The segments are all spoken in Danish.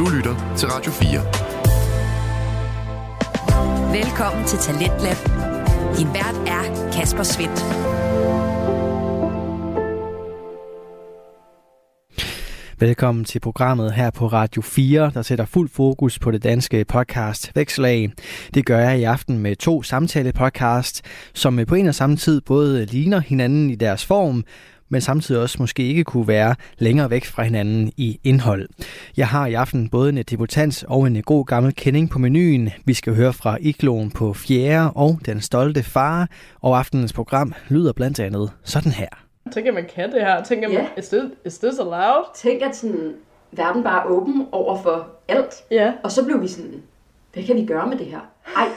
Du lytter til Radio 4. Velkommen til Talentlab. Din vært er Kasper Svendt. Velkommen til programmet her på Radio 4, der sætter fuld fokus på det danske podcast Vækslag. Det gør jeg i aften med to samtale-podcast, som på en og samme tid både ligner hinanden i deres form, men samtidig også måske ikke kunne være længere væk fra hinanden i indhold. Jeg har i aften både en debutant og en god gammel kending på menuen. Vi skal høre fra Igloen på fjerde og Den Stolte Far, og aftenens program lyder blandt andet sådan her. Tænk, at man kan det her. Tænk, at man, is, this, is this allowed? Tænk, at sådan, verden bare er åben over for alt. Ja. Og så blev vi sådan, hvad kan vi gøre med det her? Ej,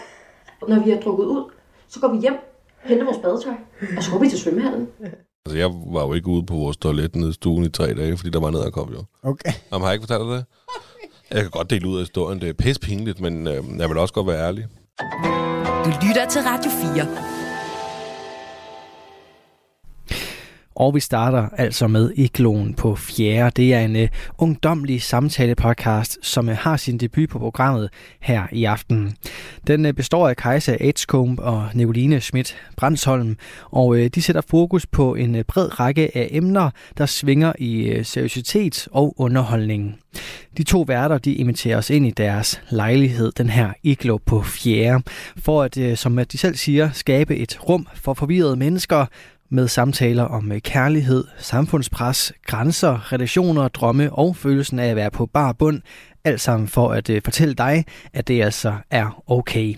når vi har drukket ud, så går vi hjem, henter vores badetøj, og så går vi til svømmehallen. Altså, jeg var jo ikke ude på vores toilet nede i stuen i tre dage, fordi der var ned kom jo. Okay. Jamen, har jeg ikke fortalt dig det? Jeg kan godt dele ud af historien. Det er pisse pinligt, men øh, jeg vil også godt være ærlig. Du lytter til Radio 4. Og vi starter altså med Igloen på 4. Det er en øh, uh, ungdomlig samtale-podcast, som uh, har sin debut på programmet her i aften. Den uh, består af Kajsa Edgecombe og Nicoline Schmidt Brandsholm, og uh, de sætter fokus på en uh, bred række af emner, der svinger i uh, seriøsitet og underholdning. De to værter de inviterer os ind i deres lejlighed, den her iglo på fjerde, for at, som de selv siger, skabe et rum for forvirrede mennesker, med samtaler om øh, kærlighed, samfundspres, grænser, relationer, drømme og følelsen af at være på bar bund. Alt sammen for at øh, fortælle dig, at det altså er okay.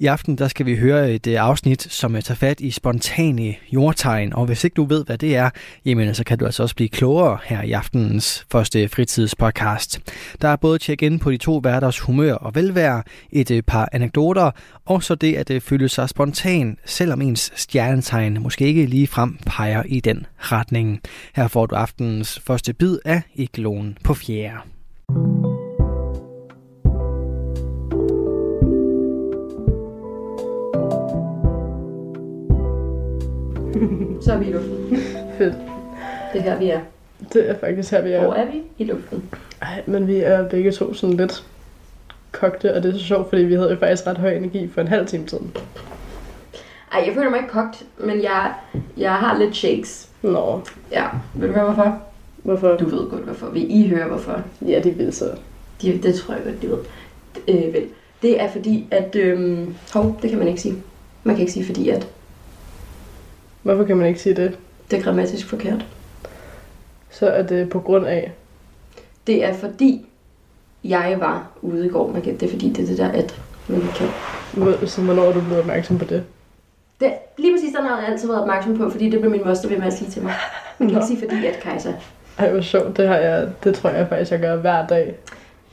I aften der skal vi høre et øh, afsnit, som øh, tager fat i spontane jordtegn, og hvis ikke du ved, hvad det er, jamen øh, så kan du altså også blive klogere her i aftenens første fritidspodcast. Der er både tjek ind på de to værters humør og velvære, et par anekdoter, og så det at føle sig spontan, selvom ens stjernetegn måske ikke lige frem peger i den retning. Her får du aftenens første bid af Igloen på fjerde. Så er vi i luften. Fedt. Det er her, vi er. Det er faktisk her, vi er. Hvor er vi? I luften. Ej, men vi er begge to sådan lidt kogte, og det er så sjovt, fordi vi havde jo faktisk ret høj energi for en halv time siden. Ej, jeg føler mig ikke kogt, men jeg, jeg har lidt shakes. Nå, Ja, vil du høre hvorfor? hvorfor? Du ved godt hvorfor. Vil I høre hvorfor? Ja, de vil så. De, det tror jeg godt, de ved. Øh, vel. Det er fordi, at... Øhm, hov, det kan man ikke sige. Man kan ikke sige fordi, at Hvorfor kan man ikke sige det? det er grammatisk forkert. Så er det på grund af... Det er fordi, jeg var ude i går. Man kan, det er fordi, det er det der at, man kan. Så hvornår er du blevet opmærksom på det? Det, lige præcis den har jeg altid været opmærksom på, fordi det blev min moster ved med at sige til mig. Man kan ikke sige fordi, at Kajsa. Ej, hvor sjovt. Det, har jeg, det tror jeg faktisk, jeg gør hver dag.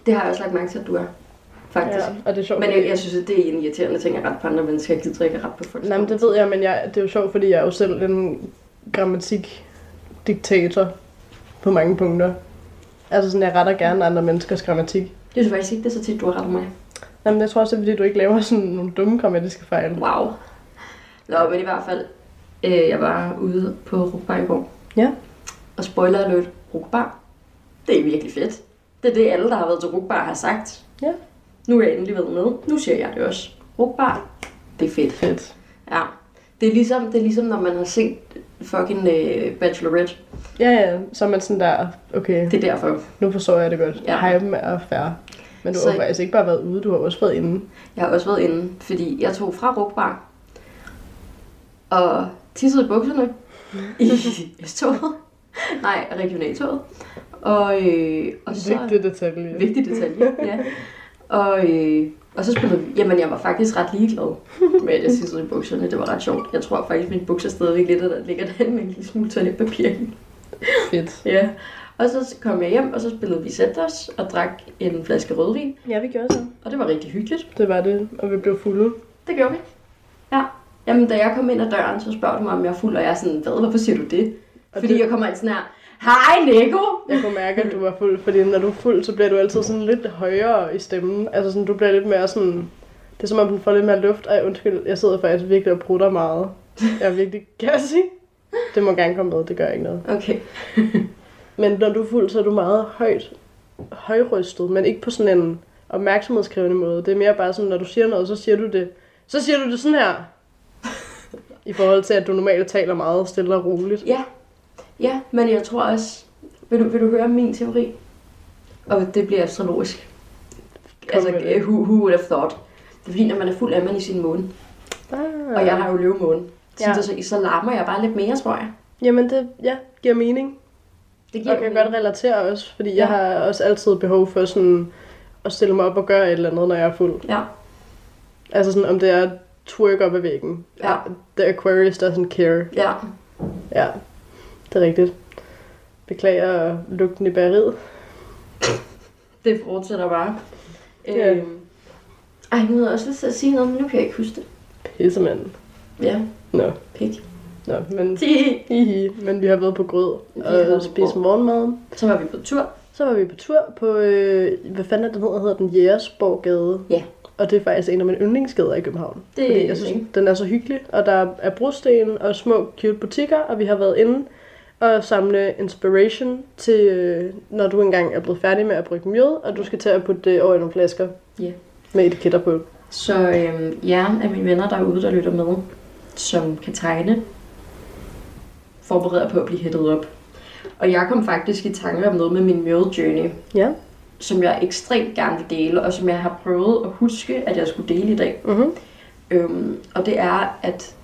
Det har jeg også lagt mærke til, at du er. Faktisk. og det er sjovt. Men jeg, jeg synes, at det er en irriterende ting at rette på andre mennesker. Jeg gider ikke at rette på folk. Nej, men det ved jeg, men jeg, det er jo sjovt, fordi jeg er jo selv en grammatik-diktator på mange punkter. Altså sådan, jeg retter gerne andre menneskers grammatik. Jeg synes faktisk ikke, det så tit, du har rettet mig. Jamen, jeg tror også, det er, fordi du ikke laver sådan nogle dumme grammatiske fejl. Wow. Nå, men i hvert fald, øh, jeg var ude på Rugbar i går. Ja. Og spoiler alert, Rugbar. Det er virkelig fedt. Det er det, alle, der har været til Rugbar, har sagt. Ja. Nu er jeg endelig været med. Nu siger jeg det også. Rugbar, det er fedt. Fedt. Ja. Det er ligesom, det er ligesom når man har set fucking øh, Bachelorette. Ja, ja, så er man sådan der, okay, Det er derfor. nu forstår jeg det godt. Ja. Ja. Hypen er fair. Men du Så- har faktisk ikke bare været ude, du har også været inde. Jeg har også været inde, fordi jeg tog fra Rugbar og tissede i bukserne i S-toget. Nej, regionaltoget. Og, øh, og så... Vigtig detalje. Vigtig detalje, ja. Og, øh, og så spillede vi... Jamen, jeg var faktisk ret ligeglad med, at jeg tissede i bukserne. Det var ret sjovt. Jeg tror faktisk, min bukser stadigvæk lidt, at der ligger der med en lille smule toiletpapir. Fedt. Ja. Og så kom jeg hjem, og så spillede vi Centers og drak en flaske rødvin. Ja, vi gjorde så. Og det var rigtig hyggeligt. Det var det, og vi blev fulde. Det gjorde vi. Ja. Jamen, da jeg kom ind ad døren, så spørger du mig, om jeg er fuld, og jeg er sådan, hvad, hvorfor siger du det? Og Fordi det- jeg kommer ind sådan her, hej Nico! Jeg kunne mærke, at du var fuld, fordi når du er fuld, så bliver du altid sådan lidt højere i stemmen. Altså sådan, du bliver lidt mere sådan... Det er som om, du får lidt mere luft. Ej, undskyld, jeg sidder faktisk virkelig og prutter meget. Jeg er virkelig gassy. Det må gerne komme med, det gør ikke noget. Okay. Men når du er fuld, så er du meget højt højrystet, men ikke på sådan en opmærksomhedskrævende måde. Det er mere bare sådan, når du siger noget, så siger du det, så siger du det sådan her. I forhold til, at du normalt taler meget stille og roligt. Ja, ja, men jeg tror også... Vil du, vil du høre min teori? Og det bliver astrologisk. Kom altså, det. who, who would have thought? Det er fordi, når man er fuld, er man i sin måne. Ah. Og jeg har jo løvemåne. Så, Ja. så, så larmer jeg bare lidt mere, tror jeg. Jamen, det ja, giver mening. Det Jeg kan godt relatere også, fordi ja. jeg har også altid behov for sådan at stille mig op og gøre et eller andet, når jeg er fuld. Ja, Altså sådan, om det er twerk op ad væggen. Ja. The Aquarius doesn't care. ja. Ja, det er rigtigt. Beklager lugten i bæreriet. Det fortsætter bare. Ja. Øhm. Ej, nu havde jeg også lyst til at sige noget, men nu kan jeg ikke huske det. Pissemand. Ja, Nå, pik. nå, men... Hihi, men vi har været på grød og spist morgenmad. Så var vi på tur. Så var vi på tur på, øh, hvad fanden er den hedder, hedder den Jægersborggade. Ja. Og det er faktisk en af mine yndlingsgader i København. Det er fordi jeg synes, den er så hyggelig, og der er brosten og små cute butikker, og vi har været inde og samle inspiration til, øh, når du engang er blevet færdig med at brygge mjød, og du skal til at putte det over i nogle flasker Ja. med etiketter på. Så øhm, jer af mine venner derude, der lytter med, som kan tegne, forbereder på at blive hættet op. Og jeg kom faktisk i tanke om noget med min mule journey, Ja. som jeg ekstremt gerne vil dele, og som jeg har prøvet at huske, at jeg skulle dele i dag. Mm-hmm. Øhm, og det er, at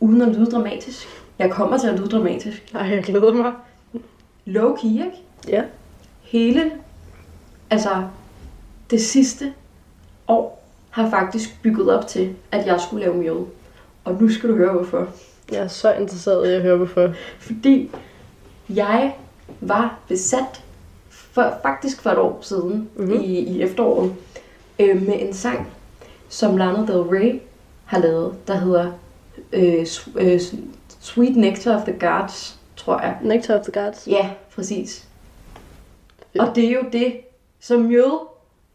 uden at lyde dramatisk, jeg kommer til at lyde dramatisk, Ej, jeg glæder mig. low key, ikke? Ja. hele, altså det sidste år, har faktisk bygget op til, at jeg skulle lave mjød. Og nu skal du høre, hvorfor. Jeg er så interesseret i at høre, hvorfor. Fordi jeg var besat for, faktisk for et år siden, Mhm. mm-hmm. i, i efteråret, øh, med en sang, som Lana Del Rey har lavet, der hedder øh, øh, Sweet Nectar of the Gods, tror jeg. Nectar of the Gods. Ja, præcis. Fedt. Og det er jo det, som mjød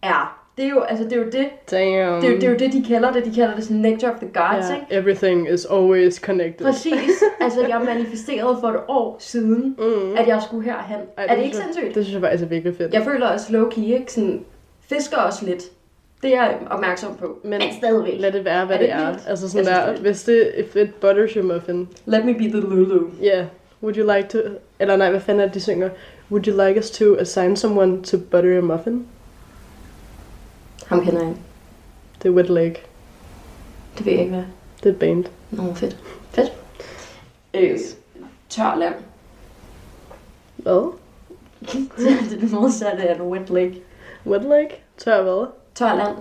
er. Det er jo, altså, det er jo det, Damn. det er, jo, det er jo det, de kalder det. De kalder det sådan nectar of the gods, ja, ikke? everything is always connected. Præcis. Altså, jeg manifesterede for et år siden, Mm. at jeg skulle herhen. Ej, er det ikke synes jeg- sindssygt? Det synes jeg faktisk er virkelig fedt. Jeg føler også low-key, ikke? Sådan, fisker også lidt. Det er jeg opmærksom på. Men Men stadigvæk. Lad det være, hvad Er det, det er. vildt? Altså sådan der, det er hvis det if it butters your muffin, Let me be the Lulu. yeah, would you like to, eller nej, hvad fanden er det, de synger? Would you like us to assign someone to butter your muffin? Ham kender jeg. Det er Wet Leg. Det ved jeg ikke, hvad. Det er et band. Nå, fedt. Fedt. Øh, tør land. Hvad? det er det modsatte af en wet leg. Wet Leg? Tør hvad? Tør land.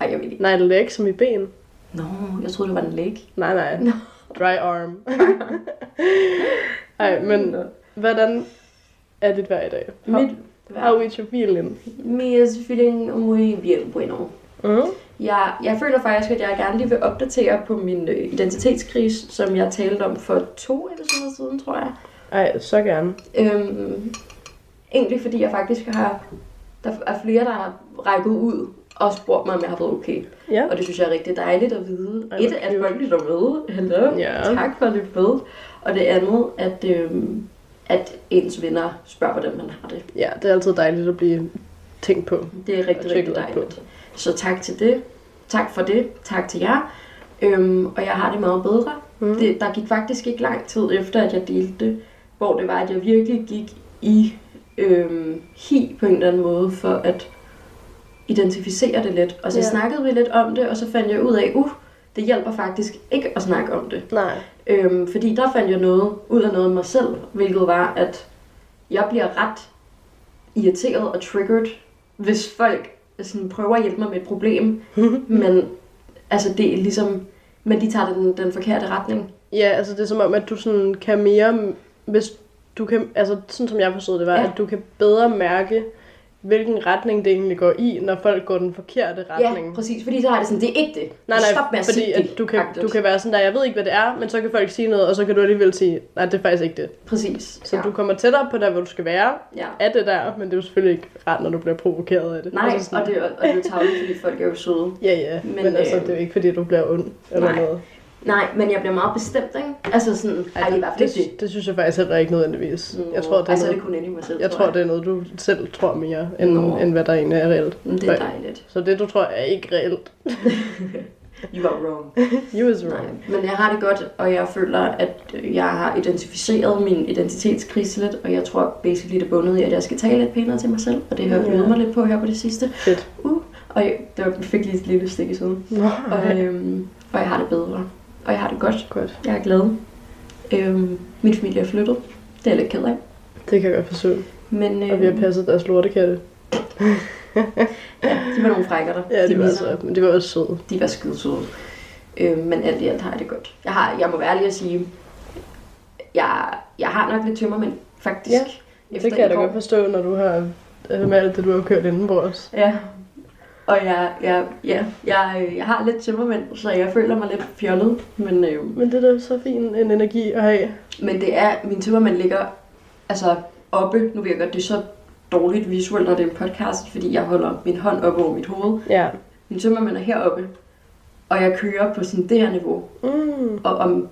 Ej, jeg ved ikke. Nej, leg som i ben. Nå, jeg troede, det var en leg. Nej, nej. Nå. Dry arm. Ej, men hvordan er dit vejr i dag? How, Mit how is your feeling? Me is feeling muy bien bueno. Mm. Jeg, jeg føler faktisk, at jeg gerne lige vil opdatere på min øh, identitetskrise, som jeg talte om for to episoder siden, tror jeg. Ej, så gerne. Øhm, egentlig fordi jeg faktisk har... Der er flere, der har rækket ud og spurgt mig, om jeg har været okay. Ja. Og det synes jeg er rigtig dejligt at vide. Ej, Et, at folk lytter med. Hello. Ja. Tak for det med. Og det andet, at, øhm, at ens venner spørger, hvordan man har det. Ja, det er altid dejligt at blive tænkt på. Det er rigtig, rigtig på. dejligt. Så tak til det. Tak for det. Tak til jer. Øhm, og jeg har det meget bedre. Mm. Det, der gik faktisk ikke lang tid efter, at jeg delte det, hvor det var, at jeg virkelig gik i øhm, hi på en eller anden måde, for at identificere det lidt. Og så Ja. snakkede vi lidt om det, og så fandt jeg ud af, uh, det hjælper faktisk ikke at snakke om det. Nej. Øhm, fordi der fandt jeg noget ud af noget af mig selv, hvilket var, at jeg bliver ret irriteret og triggered, hvis folk sådan, prøver at hjælpe mig med et problem, men altså det er ligesom, men de tager den, den forkerte retning. Ja, altså det er som om, at du sådan kan mere, hvis du kan, altså sådan som jeg forstod det var, Ja. at du kan bedre mærke, hvilken retning det egentlig går i, når folk går den forkerte retning. Ja, præcis, fordi så har det sådan, det er ikke det. Nej, nej, Stop med at fordi at du, kan, agtigt. du kan være sådan der, jeg ved ikke, hvad det er, men så kan folk sige noget, og så kan du alligevel sige, nej, det er faktisk ikke det. Præcis. Så ja. du kommer tættere på der, hvor du skal være, Ja. af det der, men det er jo selvfølgelig ikke rart, når du bliver provokeret af det. Nej, altså og det, og det er jo tavligt, fordi folk er jo søde. Ja, ja, men, Men, altså, øh, det er jo ikke, fordi du bliver ond eller nej. noget. Nej, men jeg bliver meget bestemt, ikke? Altså sådan, ej, det er i hvert fald det, det. det, synes jeg faktisk heller ikke nødvendigvis. Jeg tror, det er, altså, noget, det kun inde i mig selv, jeg tror, det er noget, du selv tror mere, end, Nå. end hvad der egentlig er reelt. Men det er dejligt. Så det, du tror, er ikke reelt. You are wrong. You is Nej, wrong. men jeg har det godt, og jeg føler, at jeg har identificeret min identitetskrise lidt, og jeg tror basically, det er bundet i, at jeg skal tale lidt pænere til mig selv, og det har jeg øvet mig lidt på her på det sidste. Fedt. Uh, og jeg, det var, jeg fik lige et lille stik i siden. Og, øhm, og jeg har det bedre. Og jeg har det godt. Godt. Jeg er glad. Øhm, min familie er flyttet. Det er jeg lidt ked af. Det kan jeg godt forstå. Men Og vi har øhm, passet deres lortekatte. ja, de var nogle frækker der. Ja, de, det var, viser- altså, men det var også søde. de var skide søde. Øhm, men alt i alt har jeg det godt. Jeg, har, jeg må være ærlig at sige, jeg, jeg har nok lidt tømmermænd, faktisk. Ja, Det kan jeg da godt forstå, når du har med alt det, du har kørt inden på os. Ja. Og jeg, jeg, ja, jeg, jeg har lidt tømmermænd, så jeg føler mig lidt fjollet. Men, øh, Men det er da så fin en energi at have. men det er, min tømmermænd ligger altså oppe. Nu jeg godt, det er så dårligt visuelt, når det er en podcast, fordi jeg holder min hånd op over mit hoved. Ja. Min tømmermænd er heroppe, og jeg kører på sådan det her niveau. Mm. Og om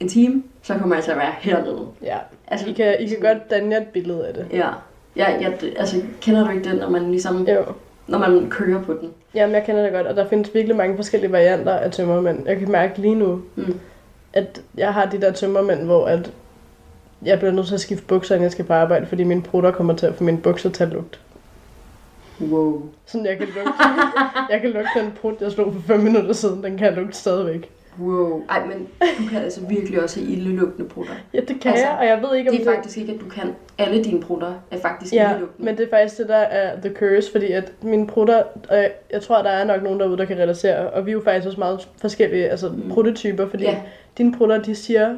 en time, så kommer jeg til at være hernede. Ja. Altså, I kan, I kan godt danne jer et billede af det. Ja. Ja, det- altså, kender du ikke det, når man ligesom, Jo. Når man kører på den? Jamen, jeg kender det godt, og der findes virkelig mange forskellige varianter af tømmermænd. Jeg kan mærke lige nu, Mm. at jeg har de der tømmermænd, hvor at jeg bliver nødt til at skifte bukser, inden jeg skal på arbejde, fordi mine prutter kommer til at få mine bukser til at lugte. Wow. Sådan, jeg kan lugte, jeg kan lugte den prut, jeg slog for 5 minutter siden, den kan jeg lugte stadigvæk. Wow. Ej, men du kan altså virkelig også have ildelugtende prutter. Ja, det kan Altså, jeg, og jeg ved ikke, om Det er faktisk ikke, at du kan. Alle dine prutter er faktisk Ja, ildelugtende. men det er faktisk det, der er the curse, fordi at mine prutter, og jeg, tror, der er nok nogen derude, der kan relatere, og vi er jo faktisk også meget forskellige, altså Mm. pruttetyper, fordi Ja. dine prutter, de siger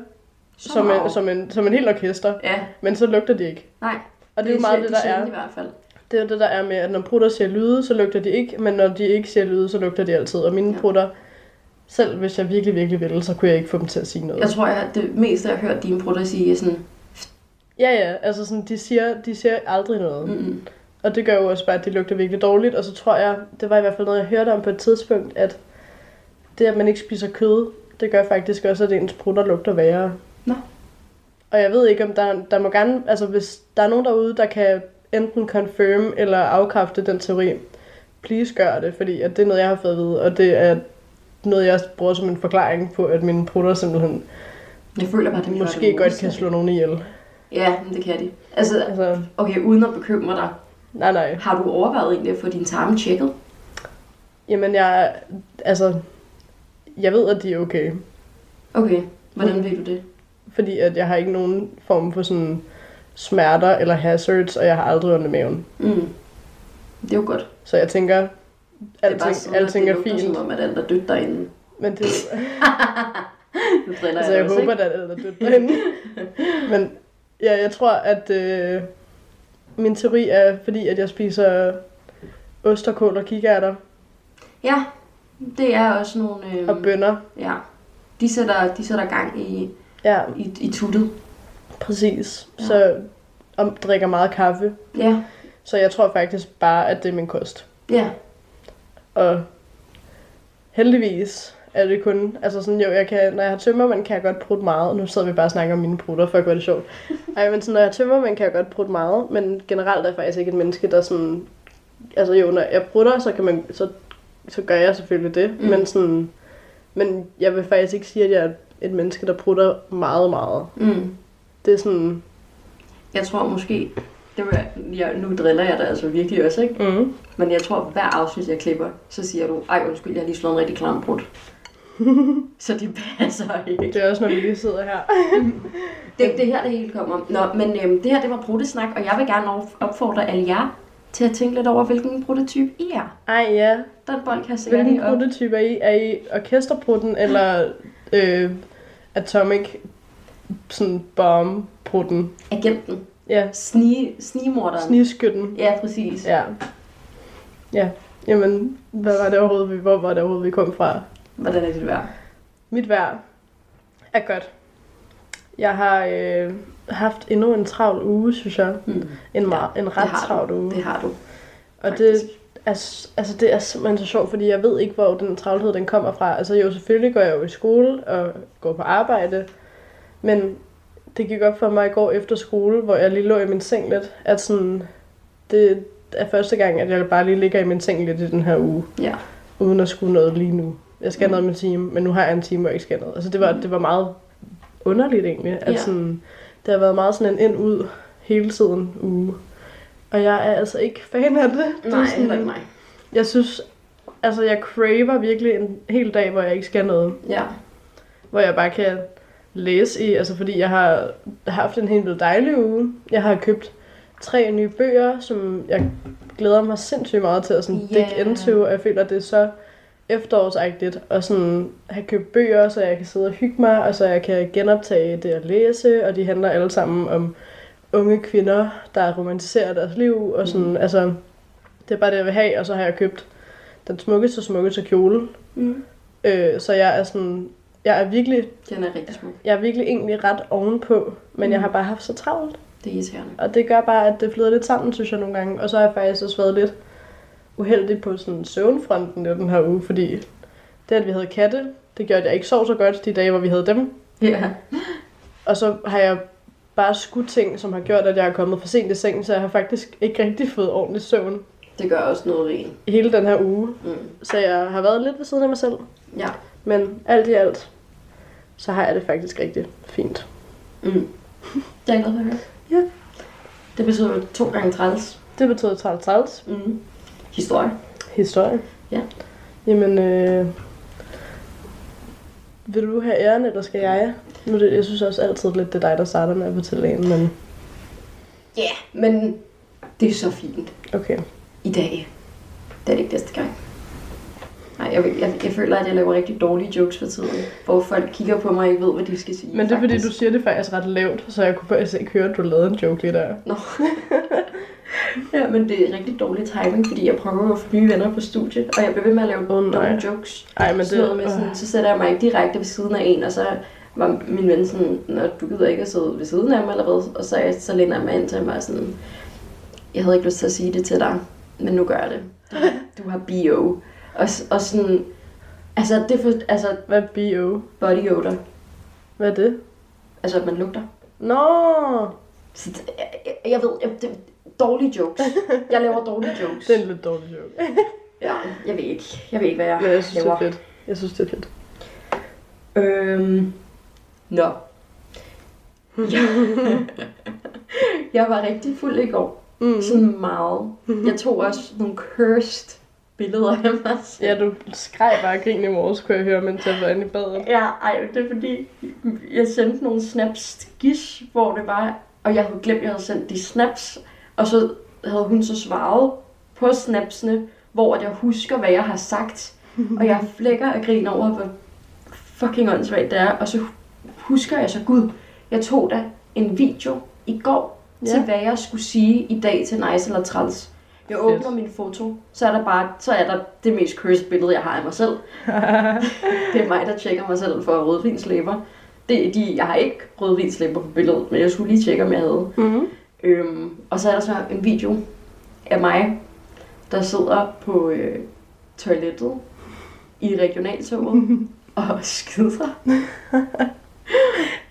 som meget. en, som, en, som en helt orkester, Ja, men så lugter de ikke. nej. Og det er jo meget det, der er. i hvert fald. Det er jo det, der er med, at når prutter siger lyde, så lugter de ikke, men når de ikke siger lyde, så lugter de altid. Og mine ja. prutter, selv hvis jeg virkelig, virkelig ville, så kunne jeg ikke få dem til at sige noget. Jeg tror, jeg, det meste, jeg har hørt dine prutter sige, er sådan, Ja, ja, altså sådan, de siger, de siger aldrig noget. Mm. mm, Og det gør jo også bare, at de lugter virkelig dårligt. Og så tror jeg, det var i hvert fald noget, jeg hørte om på et tidspunkt, at det, at man ikke spiser kød, det gør faktisk også, at ens prutter lugter værre. Nå. Og jeg ved ikke, om der, der må gerne, altså hvis der er nogen derude, der kan enten confirm eller afkræfte den teori, please gør det, fordi at det er noget, jeg har fået at vide, og det er noget, jeg bruger som en forklaring på, at mine prutter simpelthen jeg føler bare, det måske godt kan slå nogen ihjel. Ja, men det kan de. Altså, Altså, okay, uden at bekymre dig, nej, nej. har du overvejet egentlig at få din tarme tjekket? Jamen, jeg, altså, jeg ved, at de er okay. Okay, hvordan ved du det? Fordi at jeg har ikke nogen form for sådan smerter eller hazards, og jeg har aldrig ondt i maven. Mm. Det er jo godt. Så jeg tænker, Det er alting, sådan, alting er det lugter fint. som om, at alt er dødt derinde. Men det, Nu driller altså, jeg også, håber, at alt er dødt derinde. Men ja, jeg tror, at øh, min teori er, fordi at jeg spiser ost og kål og kikærter Ja, det er også nogle... Øh, og bønner. Ja, de sætter, de sætter gang i, Ja, i, i tuttet. præcis. Ja. Så og drikker meget kaffe. Ja, Så jeg tror faktisk bare, at det er min kost. ja. Og heldigvis er det kun, altså sådan, jo, jeg kan, når jeg har tømmermænd, kan jeg godt prutte meget. Nu sidder vi bare og snakker om mine prutter, for at gøre det sjovt. Ej, men sådan, når jeg tømmermænd, kan jeg godt prutte meget, men generelt er jeg faktisk ikke et menneske, der sådan, altså jo, når jeg prutter, så kan man, så, så gør jeg selvfølgelig det, mm. men sådan, men jeg vil faktisk ikke sige, at jeg er et menneske, der prutter meget, meget. Mm. Det er sådan, Jeg tror måske... Det var, jeg, nu driller jeg dig altså virkelig også, ikke? mm. Men jeg tror, hver afsnit, jeg klipper, så siger du, ej undskyld, jeg har lige slået en rigtig klam brud. så de passer ikke. det er også, når vi lige sidder her. Det, det her, det hele kommer. Nå, men øhm, det her, det var bruttesnak, og jeg vil gerne op- opfordre alle jer til at tænke lidt over, hvilken bruttetype I er. Ej, ja. Den bold kan jeg sikkert Hvilken op. prototype er I? Er I orkesterprutten eller øh, atomic sådan bomb prutten? Agenten. Ja, Snige, snigemorderen. sniskytten. Ja, præcis. Ja. Ja. Jamen, hvad var det overhovedet, vi, hvor var det overhovedet, vi kom fra? Hvordan er det værd? Mit vejr er godt. Jeg har øh, haft endnu en travl uge, synes jeg. Hmm. En, Ja, meget, en ret travl uge. Det har du. Og det. Altså, altså, det er simpelthen så sjovt, fordi jeg ved ikke, hvor den travlhed den kommer fra. Altså jo, selvfølgelig går jeg jo i skole og går på arbejde, men det gik op for mig i går efter skole, hvor jeg lige lå i min seng lidt, at sådan, det er første gang, at jeg bare lige ligger i min seng lidt i den her uge, Ja. uden at skulle noget lige nu. Jeg skal mm. noget med en time, men nu har jeg en time, hvor jeg ikke skal noget. Altså det var, det var meget underligt egentlig, at Ja. sådan, det har været meget sådan en ind-ud hele tiden uge. Og jeg er altså ikke fan af det. det Nej, sådan, ikke mig. Jeg synes, altså jeg craver virkelig en hel dag, hvor jeg ikke skal noget. Ja. Hvor jeg bare kan læse i, altså fordi jeg har haft en helt vildt dejlig uge. Jeg har købt tre nye bøger, som jeg glæder mig sindssygt meget til at sådan yeah. dig into, og jeg føler, at det er så efterårsagtigt at sådan have købt bøger, så jeg kan sidde og hygge mig, og så jeg kan genoptage det at læse, og de handler alle sammen om unge kvinder, der romantiserer deres liv, og sådan, mm. altså, det er bare det, jeg vil have, og så har jeg købt den smukkeste, smukkeste kjole, Mm. øh, så jeg er sådan, jeg er virkelig, Den er rigtig smuk. jeg er virkelig egentlig ret ovenpå, men mm. jeg har bare haft så travlt, Det er irriterende. og det gør bare, at det flyder lidt sammen, synes jeg nogle gange, og så har jeg faktisk også været lidt uheldig på sådan søvnfronten i den her uge, fordi det, at vi havde katte, det gjorde, at jeg ikke sov så godt de dage, hvor vi havde dem, Ja. Og så har jeg bare skudt ting, som har gjort, at jeg er kommet for sent i seng, så jeg har faktisk ikke rigtig fået ordentlig søvn Det gør også noget rent. hele den her uge. Mm. Så jeg har været lidt ved siden af mig selv. Ja. Men alt i alt, så har jeg det faktisk rigtig fint. Mm. Det er jeg glad for at høre. Ja. Det betyder to gange træls. Det betyder træls træls. Mm. Historie. Historie. Ja. Jamen, øh, vil du have æren, eller skal jeg? Nu er det, jeg synes også altid lidt, det er dig, der starter med at fortælle en, men Ja, yeah, men det er så fint okay. i dag. Det er det ikke næste gang. Nej, jeg, jeg, jeg føler, at jeg laver rigtig dårlige jokes for tiden, hvor folk kigger på mig og ikke ved, hvad de skal sige. Men det er fordi, faktisk. du siger det faktisk ret lavt, så jeg kunne faktisk ikke høre, at du lavede en joke lige der. Nå. ja, men det er rigtig dårlig timing, fordi jeg prøver at få nye venner på studiet, og jeg bliver ved med at lave oh, nej. dumme jokes. Ej, men Sådan det... med sådan, så sætter jeg mig ikke direkte ved siden af en, og så var min ven sådan, Nå, du gider ikke at sidde ved siden af mig, eller hvad? Og så, så læner jeg mig ind til mig og sådan, jeg havde ikke lyst til at sige det til dig, men nu gør jeg det. Du, har BO. Og, og sådan, altså det for, altså Hvad er BO? body odor, Hvad er det? altså at man lugter. Nå, Så det, jeg, jeg, jeg ved, jeg, det, dårlige jokes. Jeg laver dårlige jokes. det er en lidt dårlig joke. Ja, jeg ved ikke. Jeg ved ikke, hvad jeg Men jeg synes, det laver. er fedt. Jeg synes, det er fedt. Øhm, nå. Jeg, jeg var rigtig fuld i går. Mm. Sådan meget. Jeg tog også nogle cursed billeder af mig selv. Ja, du skreg bare grin i morges, kunne jeg høre, mens jeg var inde i badet. Ja, ej, det er fordi, jeg sendte nogle snaps til Gis, hvor det var, og jeg havde glemt, at jeg havde sendt de snaps, og så havde hun så svaret på snapsene, hvor jeg husker, hvad jeg har sagt, og jeg flækker og griner over, hvor fucking åndssvagt det er, og så husker jeg så, gud, jeg tog da en video i går, ja. Til hvad jeg skulle sige i dag til nice eller træls. Jeg Fedt. åbner min foto, så er der bare, så er der det mest cursed billede, jeg har af mig selv. Det er mig, der tjekker mig selv for rødvinslæber. Det, de, jeg har ikke rødvinslæber på billedet, men jeg skulle lige tjekke, om jeg havde. Mm. Øhm, og så er der så en video af mig, der sidder på øh, toilettet i regionaltoget og skider.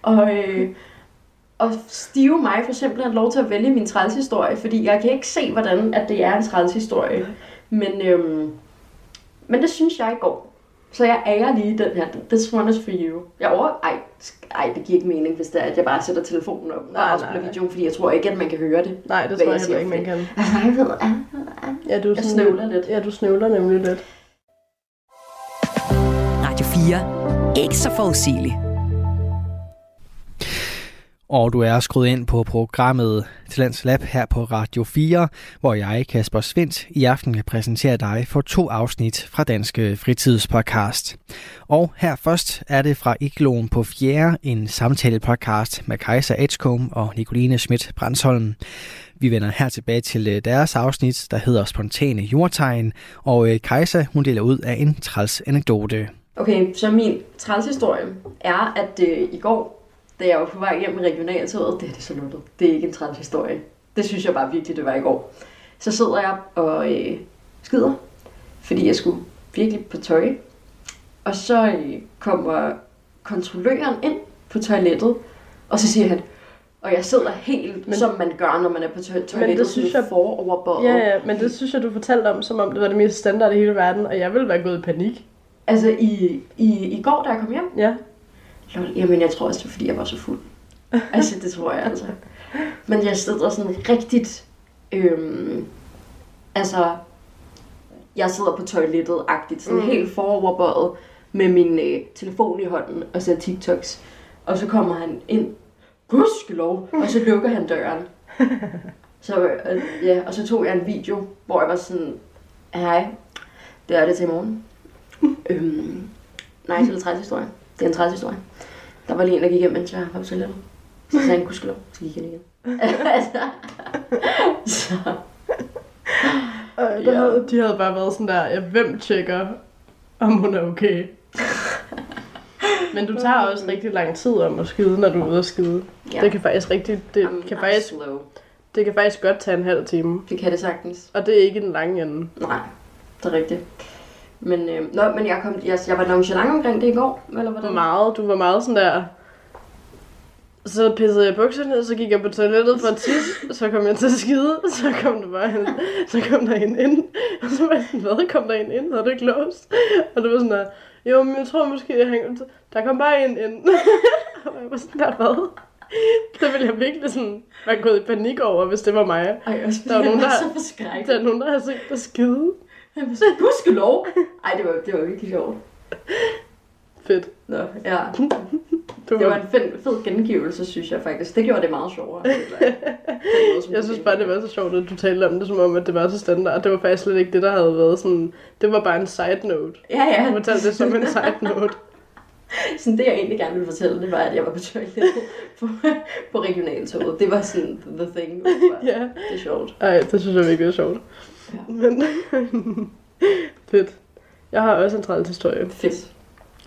og, øh, og stive mig for simpelthen lov til at vælge min trælshistorie, fordi jeg kan ikke se, hvordan at det er en trælshistorie. Men, øhm, men det synes jeg i går. Så jeg ærer lige den her. This one is for you. Jeg over... Ej, ej, det giver ikke mening, hvis det er, at jeg bare sætter telefonen op og Nej, afspiller nej. videoen, fordi jeg tror ikke, at man kan høre det. Nej, det tror jeg jeg heller ikke, man kan. Altså, jeg ved, ah, ah. Ja, du Jeg snøvler lidt. Ja, du snøvler nemlig lidt. Radio 4. Ikke så forudsigeligt. Og du er skruet ind på programmet Talents Lab her på Radio 4, hvor jeg, Kasper Svindt, i aften kan præsentere dig for to afsnit fra Danske Fritidspodcast. Og her først er det fra Igloen på 4, en samtale-podcast med Kaiser Edgecombe og Nicoline Schmidt Brandsholm. Vi vender her tilbage til øh, deres afsnit, der hedder Spontane jordtegn, og øh, Kaiser hun deler ud af en træls anekdote. Okay, så min trælshistorie er, at øh, i går, da jeg var på vej hjem med regionaltoget, det er det så lukket. Det er ikke en trælshistorie. Det synes jeg bare virkelig, det var i går. Så sidder jeg og øh, skider, fordi jeg skulle virkelig på tøj. Og så øh, kommer kontrolløren ind på toilettet, og så siger han, og jeg sidder helt, Men- men, som man gør, når man er på to- toilettet, synes sådan jeg- foroverbøjet. Ja, ja, men det synes jeg, du fortalte om, som om det var det mest standard i hele verden, og jeg ville være gået i panik. Altså i, i, i går, da jeg kom hjem, Ja. Lol, jamen jeg tror også, det er fordi, jeg var så fuld. altså, det tror jeg altså. Men jeg sidder sådan rigtigt, øhm, altså, jeg sidder på toilettet-agtigt, sådan Mm. helt foroverbøjet med min øh, telefon i hånden og ser TikToks. Og så kommer han ind, gudskelov, og så lukker han døren. Så, øh, ja, og så tog jeg en video, hvor jeg var sådan, hej, det er det til i morgen. øhm, nej, det er en træls historie. Det er en træls historie. Der var lige en, der gik hjem, mens jeg var på toilettet. Så sagde han, gudskelov, så gik han igen. altså, så, Og der Ja. havde, de havde bare været sådan der, ja, hvem tjekker, om hun er okay? Men du tager også rigtig lang tid om at skide, når du er ude at skide. ja. Det kan faktisk rigtig, det I'm- kan I'm faktisk, slow. det kan faktisk godt tage en halv time. Det kan det sagtens. Og det er ikke den lange ende. Nej, det er rigtigt. Men, øh, nå, men jeg, kom, jeg, jeg var nonchalant omkring det i går, eller hvordan? meget, du var meget sådan der... Så pissede jeg bukserne så gik jeg på toilettet for at tisse, så kom jeg til at skide, så kom der bare en, så kom der en ind, og så var jeg sådan, hvad, kom der en ind, havde du ikke låst? Og det var sådan der, jo, men jeg tror måske, jeg hænger, der kom bare en ind. og jeg var sådan der, hvad? Det ville jeg virkelig sådan være gået i panik over, hvis det var mig. Ej, også Der var fordi nogen, var der- så. Der er nogen, der har set dig skide. Sådan, gudskelov. Ej, det var, det var virkelig sjovt. Fedt. Nå, ja. Det var en fed, fed gengivelse, synes jeg faktisk. Det gjorde det meget sjovere. Måde, Jeg synes bare, det var så sjovt, at du talte om det, som om, at det var så standard. Det var faktisk slet ikke det, der havde været sådan... Det var bare en side note. Ja, ja. Du fortalte det som en side note. Sådan, det jeg egentlig gerne ville fortælle, det var, at jeg var på toilettet på, på regionaltoget. Det var sådan the thing. Det var, Ja. Det er sjovt. Ej, det synes jeg virkelig er sjovt. Ja. Men... Fedt. Jeg har også en træls historie. Fedt.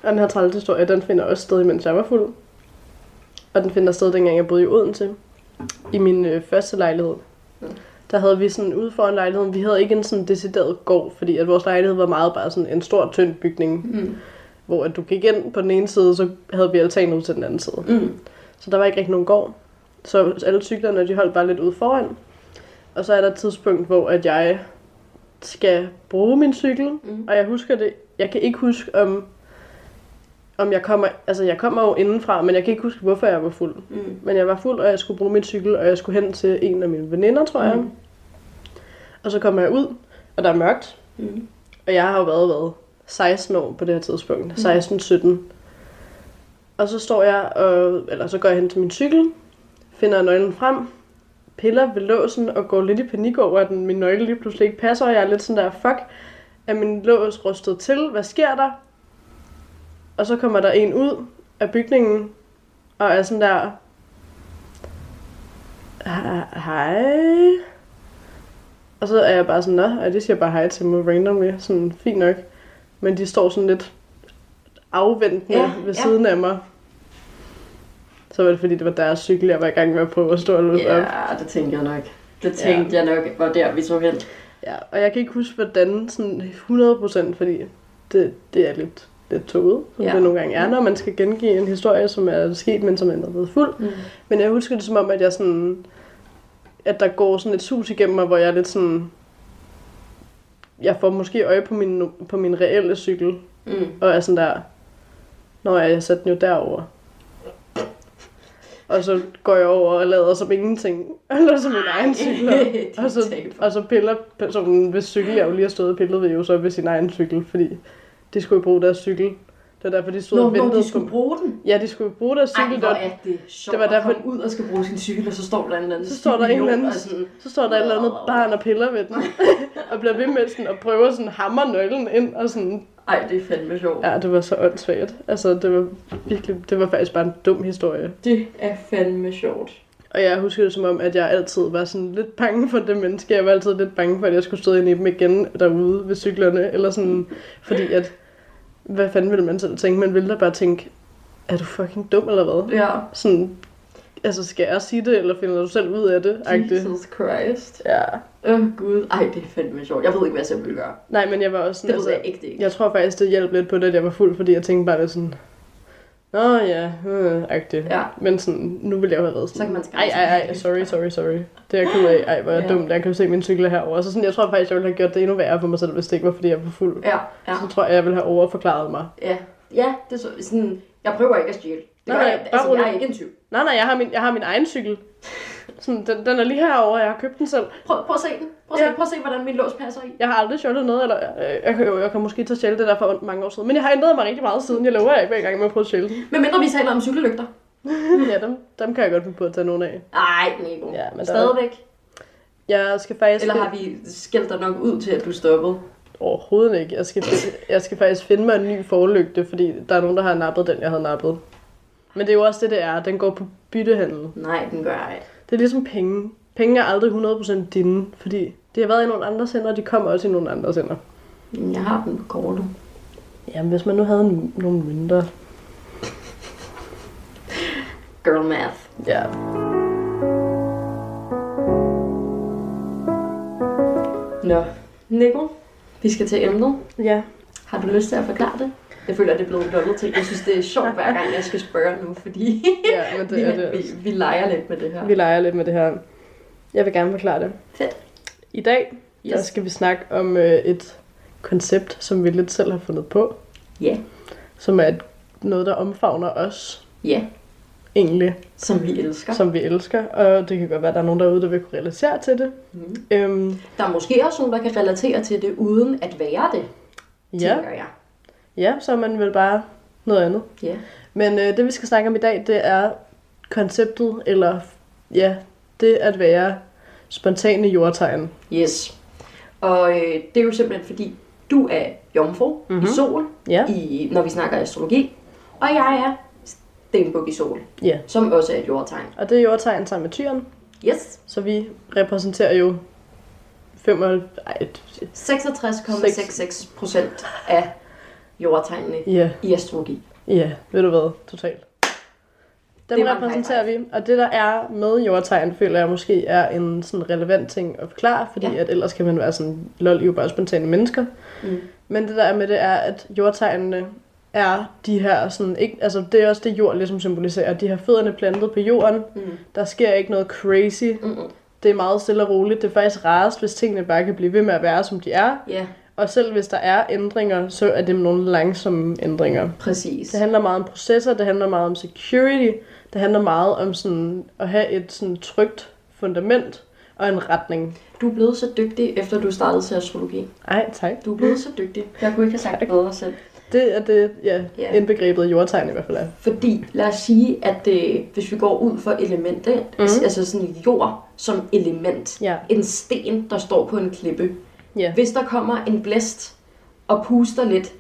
Og den her træls historie, den finder også sted, mens jeg var fuld. Og den finder sted, dengang jeg boede i Odense. I min øh, første lejlighed. Mm. Der havde vi sådan ude foran lejligheden, vi havde ikke en sådan decideret gård, fordi at vores lejlighed var meget bare sådan en stor, tynd bygning, Mm. hvor at du gik ind på den ene side, så havde vi altan ud til den anden side. Mm. Så der var ikke rigtig nogen gård. Så alle cyklerne, de holdt bare lidt ude foran. Og så er der et tidspunkt, hvor at jeg skal bruge min cykel, Mm. og jeg husker det, jeg kan ikke huske om, om jeg kommer, altså jeg kommer jo indenfra, men jeg kan ikke huske, hvorfor jeg var fuld. Mm. Men jeg var fuld, og jeg skulle bruge min cykel, og jeg skulle hen til en af mine veninder, tror jeg. Mm. Og så kommer jeg ud, og der er mørkt, Mm. og jeg har jo været, været 16 år på det her tidspunkt. 16-17. Og så står jeg, og, eller så går jeg hen til min cykel, finder nøglen frem, piller ved låsen og går lidt i panik over, at min nøgle lige pludselig ikke passer. Og jeg er lidt sådan der, fuck, er min lås rustet til? Hvad sker der? Og så kommer der en ud af bygningen, og er sådan der, "He- hej. Og så er jeg bare sådan, nå, og det siger bare hej til mig randomly, sådan fint nok. Men de står sådan lidt afventende Ja, ved ja. siden af mig. Så var det fordi, det var deres cykel, jeg var i gang med at prøve at stå og løbe op. Ja, det tænkte jeg nok. Det tænkte jeg nok var der, vi tog hen. Ja, og jeg kan ikke huske, hvordan sådan 100%, fordi det, det er lidt, lidt toget, som ja. Ja. det nogle gange er, når man skal gengive en historie, som er sket, men som er blevet fuld. Mm. Men jeg husker det som om, at jeg sådan, at der går sådan et sus igennem mig, hvor jeg er lidt sådan, jeg får måske øje på min, på min reelle cykel, Mm. og er sådan der, når jeg, jeg satte den jo derover. Og så går jeg over og lader som ingenting. Eller som min egen cykel. og, så, og så piller personen, hvis cykel jeg jo lige har stået og pillet ved, jo så ved sin egen cykel, fordi de skulle jo bruge deres cykel. Det var derfor, de stod Nå, og hvor ventede de skulle på... bruge den. Ja, de skulle bruge deres Ej, cykel. hvor der, er det sjovt det var at derfor- komme ud og skal bruge sin cykel, og så står der en eller anden Så står der en eller anden- og sådan, så står der et eller andet barn og piller ved den. og bliver ved med sådan at prøve at sådan hamre nøglen ind. Og sådan, Ej, det er fandme sjovt. ja, det var så åndssvagt. Altså, det var virkelig, det var faktisk bare en dum historie. Det er fandme sjovt. Og jeg husker det som om, at jeg altid var sådan lidt bange for det menneske. Jeg var altid lidt bange for, at jeg skulle stå ind i dem igen derude ved cyklerne. Eller sådan, fordi at, hvad fanden ville man selv tænke? Man ville da bare tænke, er du fucking dum eller hvad? Ja. Sådan, altså, skal jeg sige det, eller finder du selv ud af det? agtigt? Jesus Christ. Ja. Åh, oh, gud. Ej, det er fandme sjovt. Jeg ved ikke, hvad jeg selv ville gøre. Nej, men jeg var også sådan, Det ved jeg ikke, det ikke. Jeg tror faktisk, det hjalp lidt på det, at jeg var fuld, fordi jeg tænkte bare det sådan... Nå ja, øh, agtigt. Ja. Men sådan, nu vil jeg jo have været sådan... Så kan man Ej, ej, ej, sorry, sorry, sorry. Det er jeg ked af. Ej, hvor er jeg Ja. dumt. Jeg kan se min cykel herovre. Så sådan, jeg tror faktisk, jeg ville have gjort det endnu værre for mig selv, hvis det ikke var, fordi jeg var fuld. Ja, ja. Så tror jeg, jeg ville have overforklaret mig. Ja, ja det er så, sådan, jeg prøver ikke at stjæle. Det Nej, nej, jeg, altså, jeg er ikke en tyv. Nej, nej, jeg har min, jeg har min egen cykel. Sådan, den, den er lige herovre, jeg har købt den selv. Prøv, prøv at se den. Prøv at, se, Ja. prøv at se, hvordan min lås passer i. Jeg har aldrig stjålet noget, eller øh, jeg, kan, jo- jeg kan måske tage stjæle det der for mange år siden. Men jeg har ændret mig rigtig meget siden. Jeg lover, ikke i gang med at prøve at stjæle den. Men mindre vi taler om cykellygter. ja, dem, dem kan jeg godt finde på at tage nogle af. Ej, Nico. Ja, men der- Stadigvæk. Jeg skal faktisk... Eller har vi skældt dig nok ud til, at du stoppede? Overhovedet ikke. Jeg skal, finde, jeg skal faktisk finde mig en ny forlygte, fordi der er nogen, der har nappet den, jeg havde nappet. Men det er jo også det, det er. Den går på byttehandel. Nej, den gør ikke. Det er ligesom penge. Penge er aldrig 100% dine, fordi det har været i nogle andres hænder, og de kommer også i nogle andres hænder. Men Jeg har den på kortet. Jamen, hvis man nu havde en, nogle mønter. Girl math. Ja. Nå, Nico, vi skal til emnet. Ja. Har du lyst til at forklare det? Jeg føler, at det er blevet dobbelt til. Jeg synes, det er sjovt, hver gang jeg skal spørge nu, fordi Ja, men det vi, er det vi, også. vi leger lidt med det her. Vi leger lidt med det her. Jeg vil gerne forklare det. Fedt. I dag, yes. der skal vi snakke om øh, et koncept, som vi lidt selv har fundet på. Ja, Som er et, noget, der omfavner os, ja, egentlig. som vi elsker. som vi elsker, og det kan godt være, at der er nogen derude, der vil kunne relatere til det. Mm. Øhm, Der er måske også nogen, der kan relatere til det, uden at være det, ja, tænker jeg. Ja, så er man vel bare noget andet. Ja. Men øh, det, vi skal snakke om i dag, det er konceptet, eller ja, det at være spontane jordtegn. Yes. Og øh, det er jo simpelthen fordi, du er jomfru Mhm. mm-hmm. i sol, Ja, i, når vi snakker astrologi, og jeg er stenbuk i sol, ja. som også er et jordtegn. Og det er jordtegn sammen med tyren, Yes. så vi repræsenterer jo 5, ej, 66,66 procent af jordtegnene ja, i astrologi. ja, ved du hvad, totalt. Dem Det repræsenterer vi, og det der er med jordtegn, føler jeg måske er en sådan relevant ting at forklare, fordi Ja. at ellers kan man være sådan, lol, I er jo bare spontane mennesker. Mm. Men det der er med det er, at jordtegnene er de her sådan, ikke, altså det er også det jord ligesom symboliserer, de har fødderne plantet på jorden, Mm. der sker ikke noget crazy, Mm-mm. det er meget stille og roligt, det er faktisk rarest, hvis tingene bare kan blive ved med at være, som de er, Ja, og selv hvis der er ændringer, så er det nogle langsomme ændringer. præcis. Det handler meget om processer, det handler meget om security, det handler meget om sådan at have et sådan trygt fundament og en retning. Du er blevet så dygtig, efter du startede til astrologi. Ej, tak. Du er blevet så dygtig. Jeg kunne ikke have sagt det bedre selv. Det er det, ja, Ja. indbegrebet jordtegn i hvert fald er. Fordi, lad os sige, at øh, hvis vi går ud for elementet, mm. altså sådan jord som element, Ja. en sten, der står på en klippe. Ja. Hvis der kommer en blæst og puster lidt,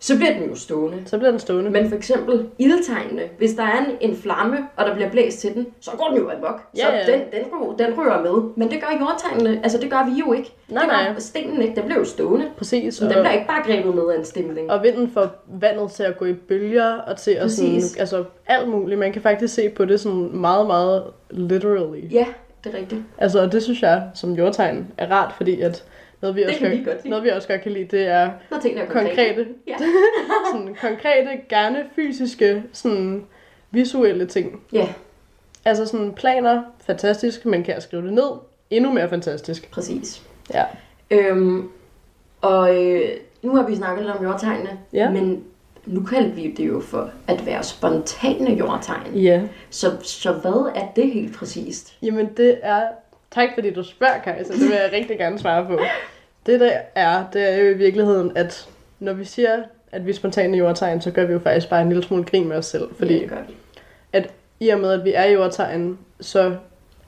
så bliver den jo stående. Så bliver den stående. Men for eksempel ildtegnene, hvis der er en, en flamme, og der bliver blæst til den, så går den jo amok. Så Ja, ja. Den, den, den rører med. Men det gør jordtegnene, altså det gør vi jo ikke. Nej, det gør nej. stenen ikke, den bliver jo stående. Præcis. Så den bliver ikke bare grebet med af en stemning. og vinden får vandet til at gå i bølger og til at sådan, Præcis. altså alt muligt. Man kan faktisk se på det sådan meget, meget literally. Ja, det er rigtigt. Altså, og det synes jeg som jordtegn er rart, fordi at noget vi, Det også kan vi godt lide. noget, vi også godt kan lide, det er Når tingene er konkrete. konkrete, Ja. sådan, konkrete, gerne fysiske, sådan visuelle ting. ja, Altså sådan planer, fantastisk, men kan jeg skrive det ned? Endnu mere fantastisk. præcis. Ja. Øhm, og øh, nu har vi snakket lidt om jordtegnene, Ja. men nu kalder vi det jo for at være spontane jordtegn. Ja. Så, så hvad er det helt præcist? Jamen det er... Tak fordi du spørger, Kajsa. Det vil jeg rigtig gerne svare på. Det der er, det er jo i virkeligheden, at når vi siger, at vi er spontane jordtegn, så gør vi jo faktisk bare en lille smule grin med os selv. Fordi ja, vi. i og med, at vi er jordtegn, så,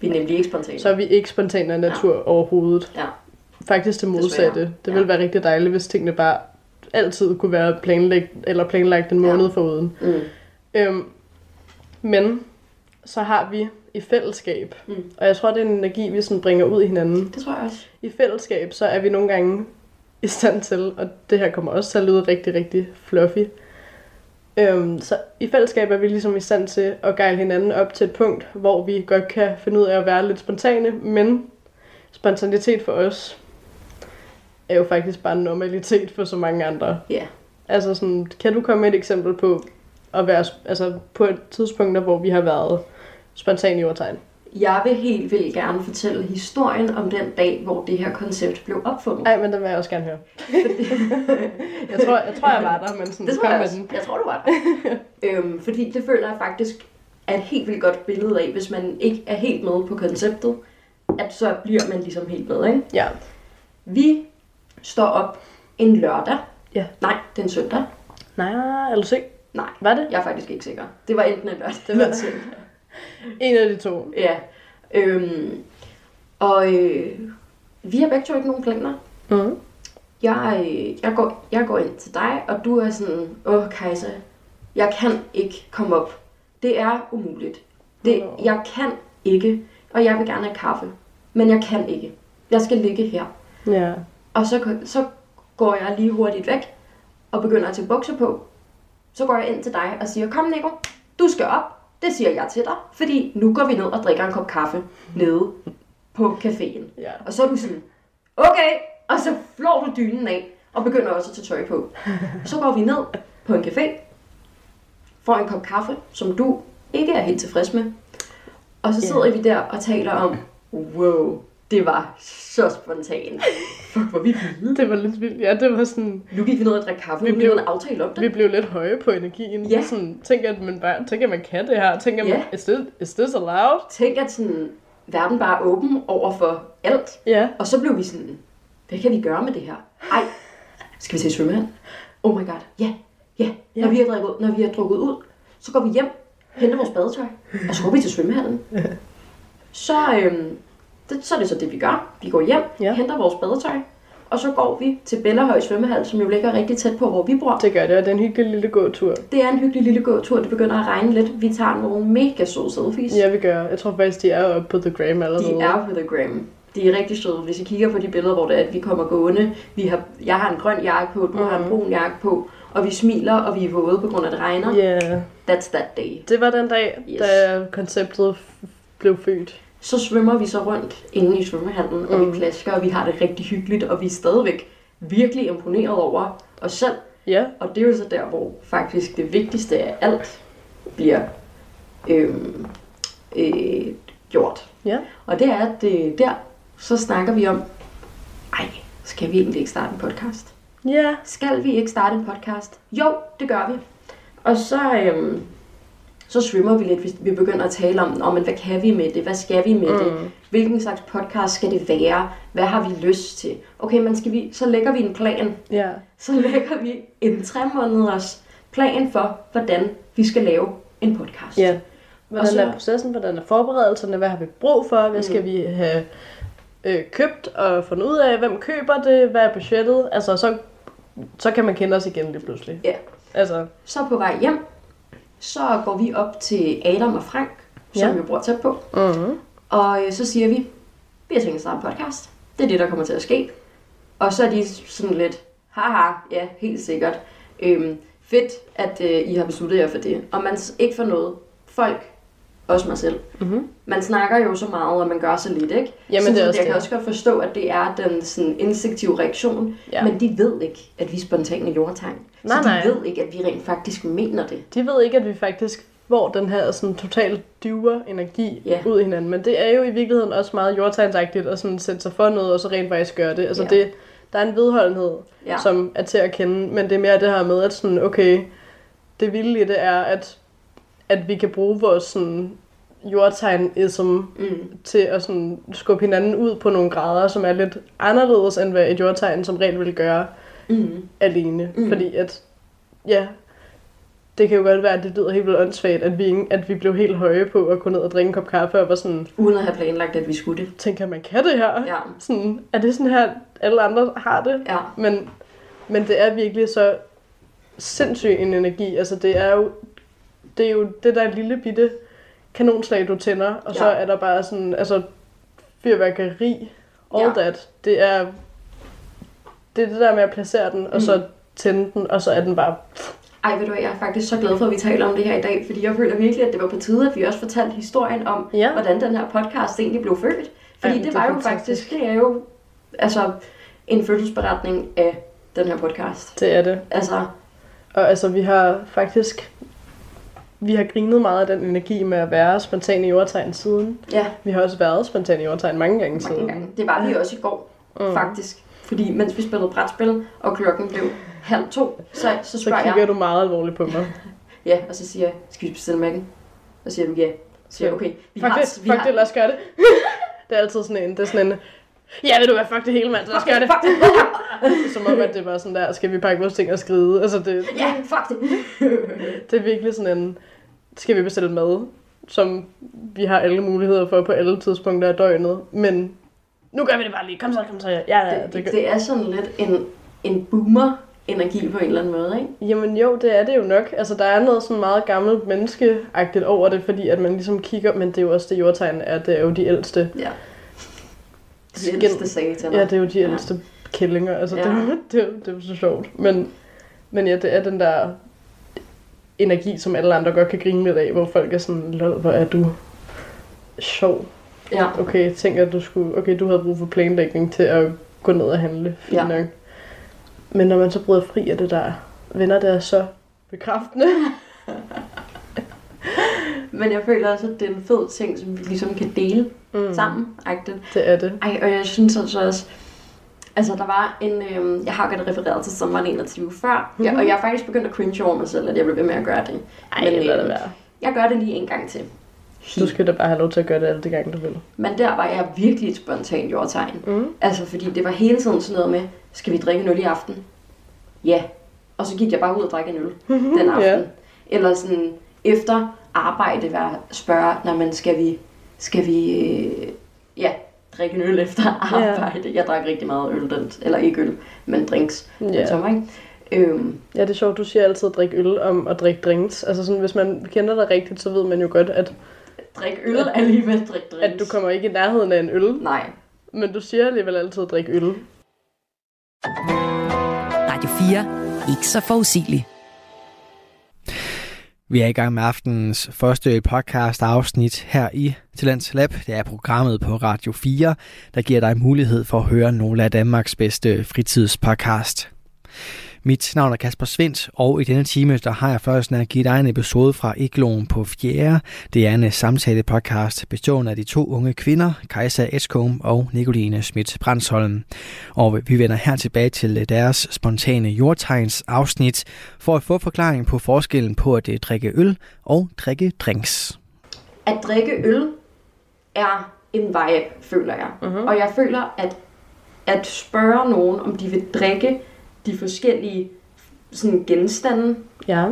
Vi er nemlig ikke spontane. så er vi ikke spontane af natur ja. overhovedet. Ja. Faktisk det modsatte. Det Ja. ville være rigtig dejligt, hvis tingene bare altid kunne være planlagt, eller planlagt en måned Ja. foruden. Mm. Øhm, men så har vi i fællesskab, Mm. og jeg tror, det er en energi, vi sådan bringer ud i hinanden. Det tror jeg også. I fællesskab, så er vi nogle gange i stand til, og det her kommer også til at lyde rigtig, rigtig fluffy, Øhm, så i fællesskab er vi ligesom i stand til at gejle hinanden op til et punkt, hvor vi godt kan finde ud af at være lidt spontane, men spontanitet for os er jo faktisk bare normalitet for så mange andre. Ja. Altså sådan, kan du komme med et eksempel på at være, altså på et tidspunkt, hvor vi har været spontan i overtegn? Jeg vil helt vildt gerne fortælle historien om den dag, hvor det her koncept blev opfundet. Nej, men den vil jeg også gerne høre. jeg, tror, jeg tror, jeg var der, men sådan, Det tror kom jeg med den. Jeg tror, du var der. øhm, fordi det føler jeg faktisk er et helt vildt godt billede af, hvis man ikke er helt med på konceptet, at så bliver man ligesom helt med, ikke? Ja. Vi står op en lørdag. Ja. Nej, det er en søndag. Nej, er du sikker? Nej, Var det? jeg er faktisk ikke sikker. Det var enten en lørdag Det var eller en det. søndag. En af de to. Ja. Øhm, og øh, vi har begge to ikke nogen planer. Mm. Jeg, øh, jeg, går, jeg går ind til dig, og du er sådan, åh Kajsa, jeg kan ikke komme op. Det er umuligt. Det, Nå. jeg kan ikke, og jeg vil gerne have kaffe. Men jeg kan ikke. Jeg skal ligge her. Ja. Og så, så går jeg lige hurtigt væk, og begynder at tage bukser på. Så går jeg ind til dig og siger, kom Nico, du skal op. Det siger jeg til dig, fordi nu går vi ned og drikker en kop kaffe nede på caféen. Ja. Og så er du sådan, okay, og så flår du dynen af, og begynder også at tage tøj på. Så går vi ned på en café, får en kop kaffe, som du ikke er helt tilfreds med. Og så sidder vi der og taler om, wow, det var så spontant. Fuck, hvor vi vilde. Det var lidt vildt. Ja, det var sådan... Nu gik vi ned og drikke kaffe, Vi blev- en aftale om det. Vi blev lidt høje på energien. Ja. Sådan, tænk, at man, bare, tænk, at man kan det her. Tænk, at man, Ja. is, this, is this allowed? Tænk, at sådan, verden bare er åben over for alt. Ja. Og så blev vi sådan, hvad kan vi gøre med det her? Ej, skal vi til svømmehal? Oh my god, ja, ja. Ja. Når, vi har drukket, når vi har drukket ud, så går vi hjem, henter vores badetøj, og så går vi til svømmehallen. Så, øhm, det, så er det så det, vi gør. Vi går hjem, Ja. henter vores badetøj, og så går vi til Bellahøj svømmehal, som jo ligger rigtig tæt på, hvor vi bor. Det gør det, og det er en hyggelig lille gåtur. Det er en hyggelig lille gåtur, det begynder at regne lidt. Vi tager nogle mega søde selfies. Ja, vi gør. Jeg tror faktisk, de er oppe på The Gram allerede. De er på The Gram. De er rigtig søde. Hvis I kigger på de billeder, hvor det er, at vi kommer gående, vi har, jeg har en grøn jakke på, du mm. har en brun jakke på, og vi smiler, og vi er våde på grund af, at det regner. Yeah. That's that day. det var den dag, Yes. da konceptet blev født. Så svømmer vi så rundt inde i svømmehallen, og Mm. vi plasker, og vi har det rigtig hyggeligt, og vi er stadigvæk virkelig imponeret over os selv. Ja, Og det er jo så der, hvor faktisk det vigtigste af alt bliver øhm, øh, gjort. ja. Og det er, at øh, der, så snakker vi om, ej, skal vi egentlig ikke starte en podcast? Ja, Skal vi ikke starte en podcast? Jo, det gør vi. Og så, øhm, så svømmer vi lidt. Vi- Vi begynder at tale om, om, hvad kan vi med det? Hvad skal vi med mm. det? Hvilken slags podcast skal det være? Hvad har vi lyst til? Okay, men skal vi, så lægger vi en plan. ja. Så lægger vi en tre måneders plan for, hvordan vi skal lave en podcast. Ja. Hvordan så- er processen? Hvordan er forberedelserne? Hvad har vi brug for? Hvad skal vi have øh, købt og fundet ud af? Hvem køber det? Hvad er budgettet? Altså, så, så kan man kende os igen lige pludselig. Ja. Altså, Så på vej hjem, så går vi op til Adam og Frank, som Ja. vi bor tæt på. mm-hmm. Og øh, så siger vi, vi har tænkt os at starte en podcast. Det er det, der kommer til at ske. Og så er de sådan lidt, haha, ja, helt sikkert. Øhm, fedt, at øh, I har besluttet jer for det. Og man ikke for noget. Folk, også mig selv. Mhm. Man snakker jo så meget, og man gør så lidt, ikke? Jamen, så det er så også jeg kan det. også godt forstå, at det er den sådan, instinktive reaktion. Ja. Men de ved ikke, at vi er spontane jordtegn. Nej, så de nej. ved ikke, at vi rent faktisk mener det. de ved ikke, at vi faktisk får den her sådan total dyver energi Ja. ud i hinanden. Men det er jo i virkeligheden også meget jordtegnsagtigt at sådan sætte sig for noget, og så rent faktisk gøre det. Altså Ja. det, der er en vedholdenhed, Ja. som er til at kende, men det er mere det her med, at sådan, okay, det vilde det er, at, at vi kan bruge vores sådan, jordtegnism Mm. til at sådan, skubbe hinanden ud på nogle grader, som er lidt anderledes, end hvad et jordtegn som regel vil gøre Mm. alene. Mm. Fordi at, ja, det kan jo godt være, at det lyder helt vildt åndssvagt, at vi, ikke- at vi blev helt høje på at gå ned og drikke en kop kaffe, og var sådan, Uden at have planlagt, at vi skulle det. tænker man kan det her? Ja. Sådan, er det sådan her, alle andre har det? Ja. Men, men det er virkelig så sindssyg en energi. Altså det er jo det, er jo det der lille bitte kanonslag, du tænder, og så Ja. er der bare sådan, altså fyrværkeri, all Ja. that. Det er det, er det der med at placere den, og Mm. så tænde den, og så er den bare Ej, ved du jeg er faktisk så glad for, at vi taler om det her i dag, fordi jeg føler virkelig, at det var på tide, at vi også fortalte historien om, Ja. hvordan den her podcast egentlig blev født. Fordi Jamen, det det er var jo fantastisk. faktisk, det er jo altså en fødselsberetning af den her podcast. Det er det. Altså, Og altså, vi har faktisk... Vi har grinet meget af den energi med at være spontan i jordtegn siden. ja, Vi har også været spontan i jordtegn mange gange mange siden. gange. Det var vi også i går, Mm. faktisk. Fordi mens vi spillede brætspil, og klokken blev halv to, så, så Så spørger kigger jeg, du meget alvorligt på mig. ja, og så siger jeg, skal vi bestille mækken? Så siger du ja. Så siger jeg, okay, vi Fuck har, det, vi fuck har, det, lad os gøre det. det er altid sådan en, det er sådan en, ja ved du hvad, fuck det hele mand, lad os gøre det. Fuck det. Som om, at det var sådan der, skal vi pakke vores ting og skride. Altså det, Ja, fuck det. det er virkelig sådan en, skal vi bestille mad, som vi har alle muligheder for på alle tidspunkter af døgnet. Men nu gør vi det bare lige, kom så, kom så. Ja, ja, det, det, det, det er sådan lidt en, en boomer-energi på en eller anden måde, ikke? Jamen jo, det er det jo nok. Altså, der er noget sådan meget gammelt menneskeagtigt over det, fordi at man ligesom kigger, men det er jo også det jordtegn er, det er jo de ældste. Ja. Det Skin. ældste sataner. Ja, det er jo de ældste kællinger. Altså, Ja. det, det, jo- det er jo så sjovt. Men, men ja, det er den der energi, som alle andre godt kan grine lidt af, hvor folk er sådan, lol, hvor er du sjov. ja. Okay, tænk at du skulle, okay, du havde brug for planlægning til at gå ned og handle. Fint Ja. nok. Men når man så bryder fri af det der, venner, det er så bekræftende. Men jeg føler også, at det er en fed ting, som vi ligesom kan dele mm. sammen. -agtigt. Det er det. Ej, og jeg synes altså også, altså der var en, øhm, jeg har godt refereret til sommeren 21 før, mm-hmm. ja, og jeg er faktisk begyndt at cringe over mig selv, at jeg blev ved med at gøre det. Ej, Men, lad det øhm, være. Jeg gør det lige en gang til. Du skal da bare have lov til at gøre det alle de gange, du vil. Men der var jeg virkelig et spontant jordtegn. Mm. Altså, fordi det var hele tiden sådan noget med, skal vi drikke en øl i aften? Ja. Og så gik jeg bare ud og drak en øl den aften. Ja. Eller sådan, efter arbejde var spørge, når man skal vi, skal vi, øh, ja, drikke en øl efter Ja. arbejde. Jeg drak rigtig meget øl, den, eller ikke øl, men drinks den Ja. sommer, ikke? Øhm, ja, det er sjovt, du siger altid at drikke øl om at drikke drinks. Altså sådan, hvis man kender dig rigtigt, så ved man jo godt, at, drik øl alligevel drik drinks. at du kommer ikke i nærheden af en øl. Nej. Men du siger alligevel altid at drikke øl. Radio 4. Ikke så forudsigelig. Vi er i gang med aftenens første podcast afsnit her i Talents Lab. Det er programmet på Radio 4, der giver dig mulighed for at høre nogle af Danmarks bedste fritidspodcast. Mit navn er Kasper Svendt, og i denne time der har jeg først at give dig en episode fra Igloen på Fjerde. Det er en samtale-podcast bestående af de to unge kvinder, Kajsa Eskom og Nicoline Schmidt Brandsholm. Og vi vender her tilbage til deres spontane jordtegns afsnit for at få forklaring på forskellen på at øh, drikke øl og drikke drinks. At drikke øl er en vibe, føler jeg. Mhm. Mm-hmm. Og jeg føler, at at spørge nogen, om de vil drikke de forskellige sådan, genstande, Ja.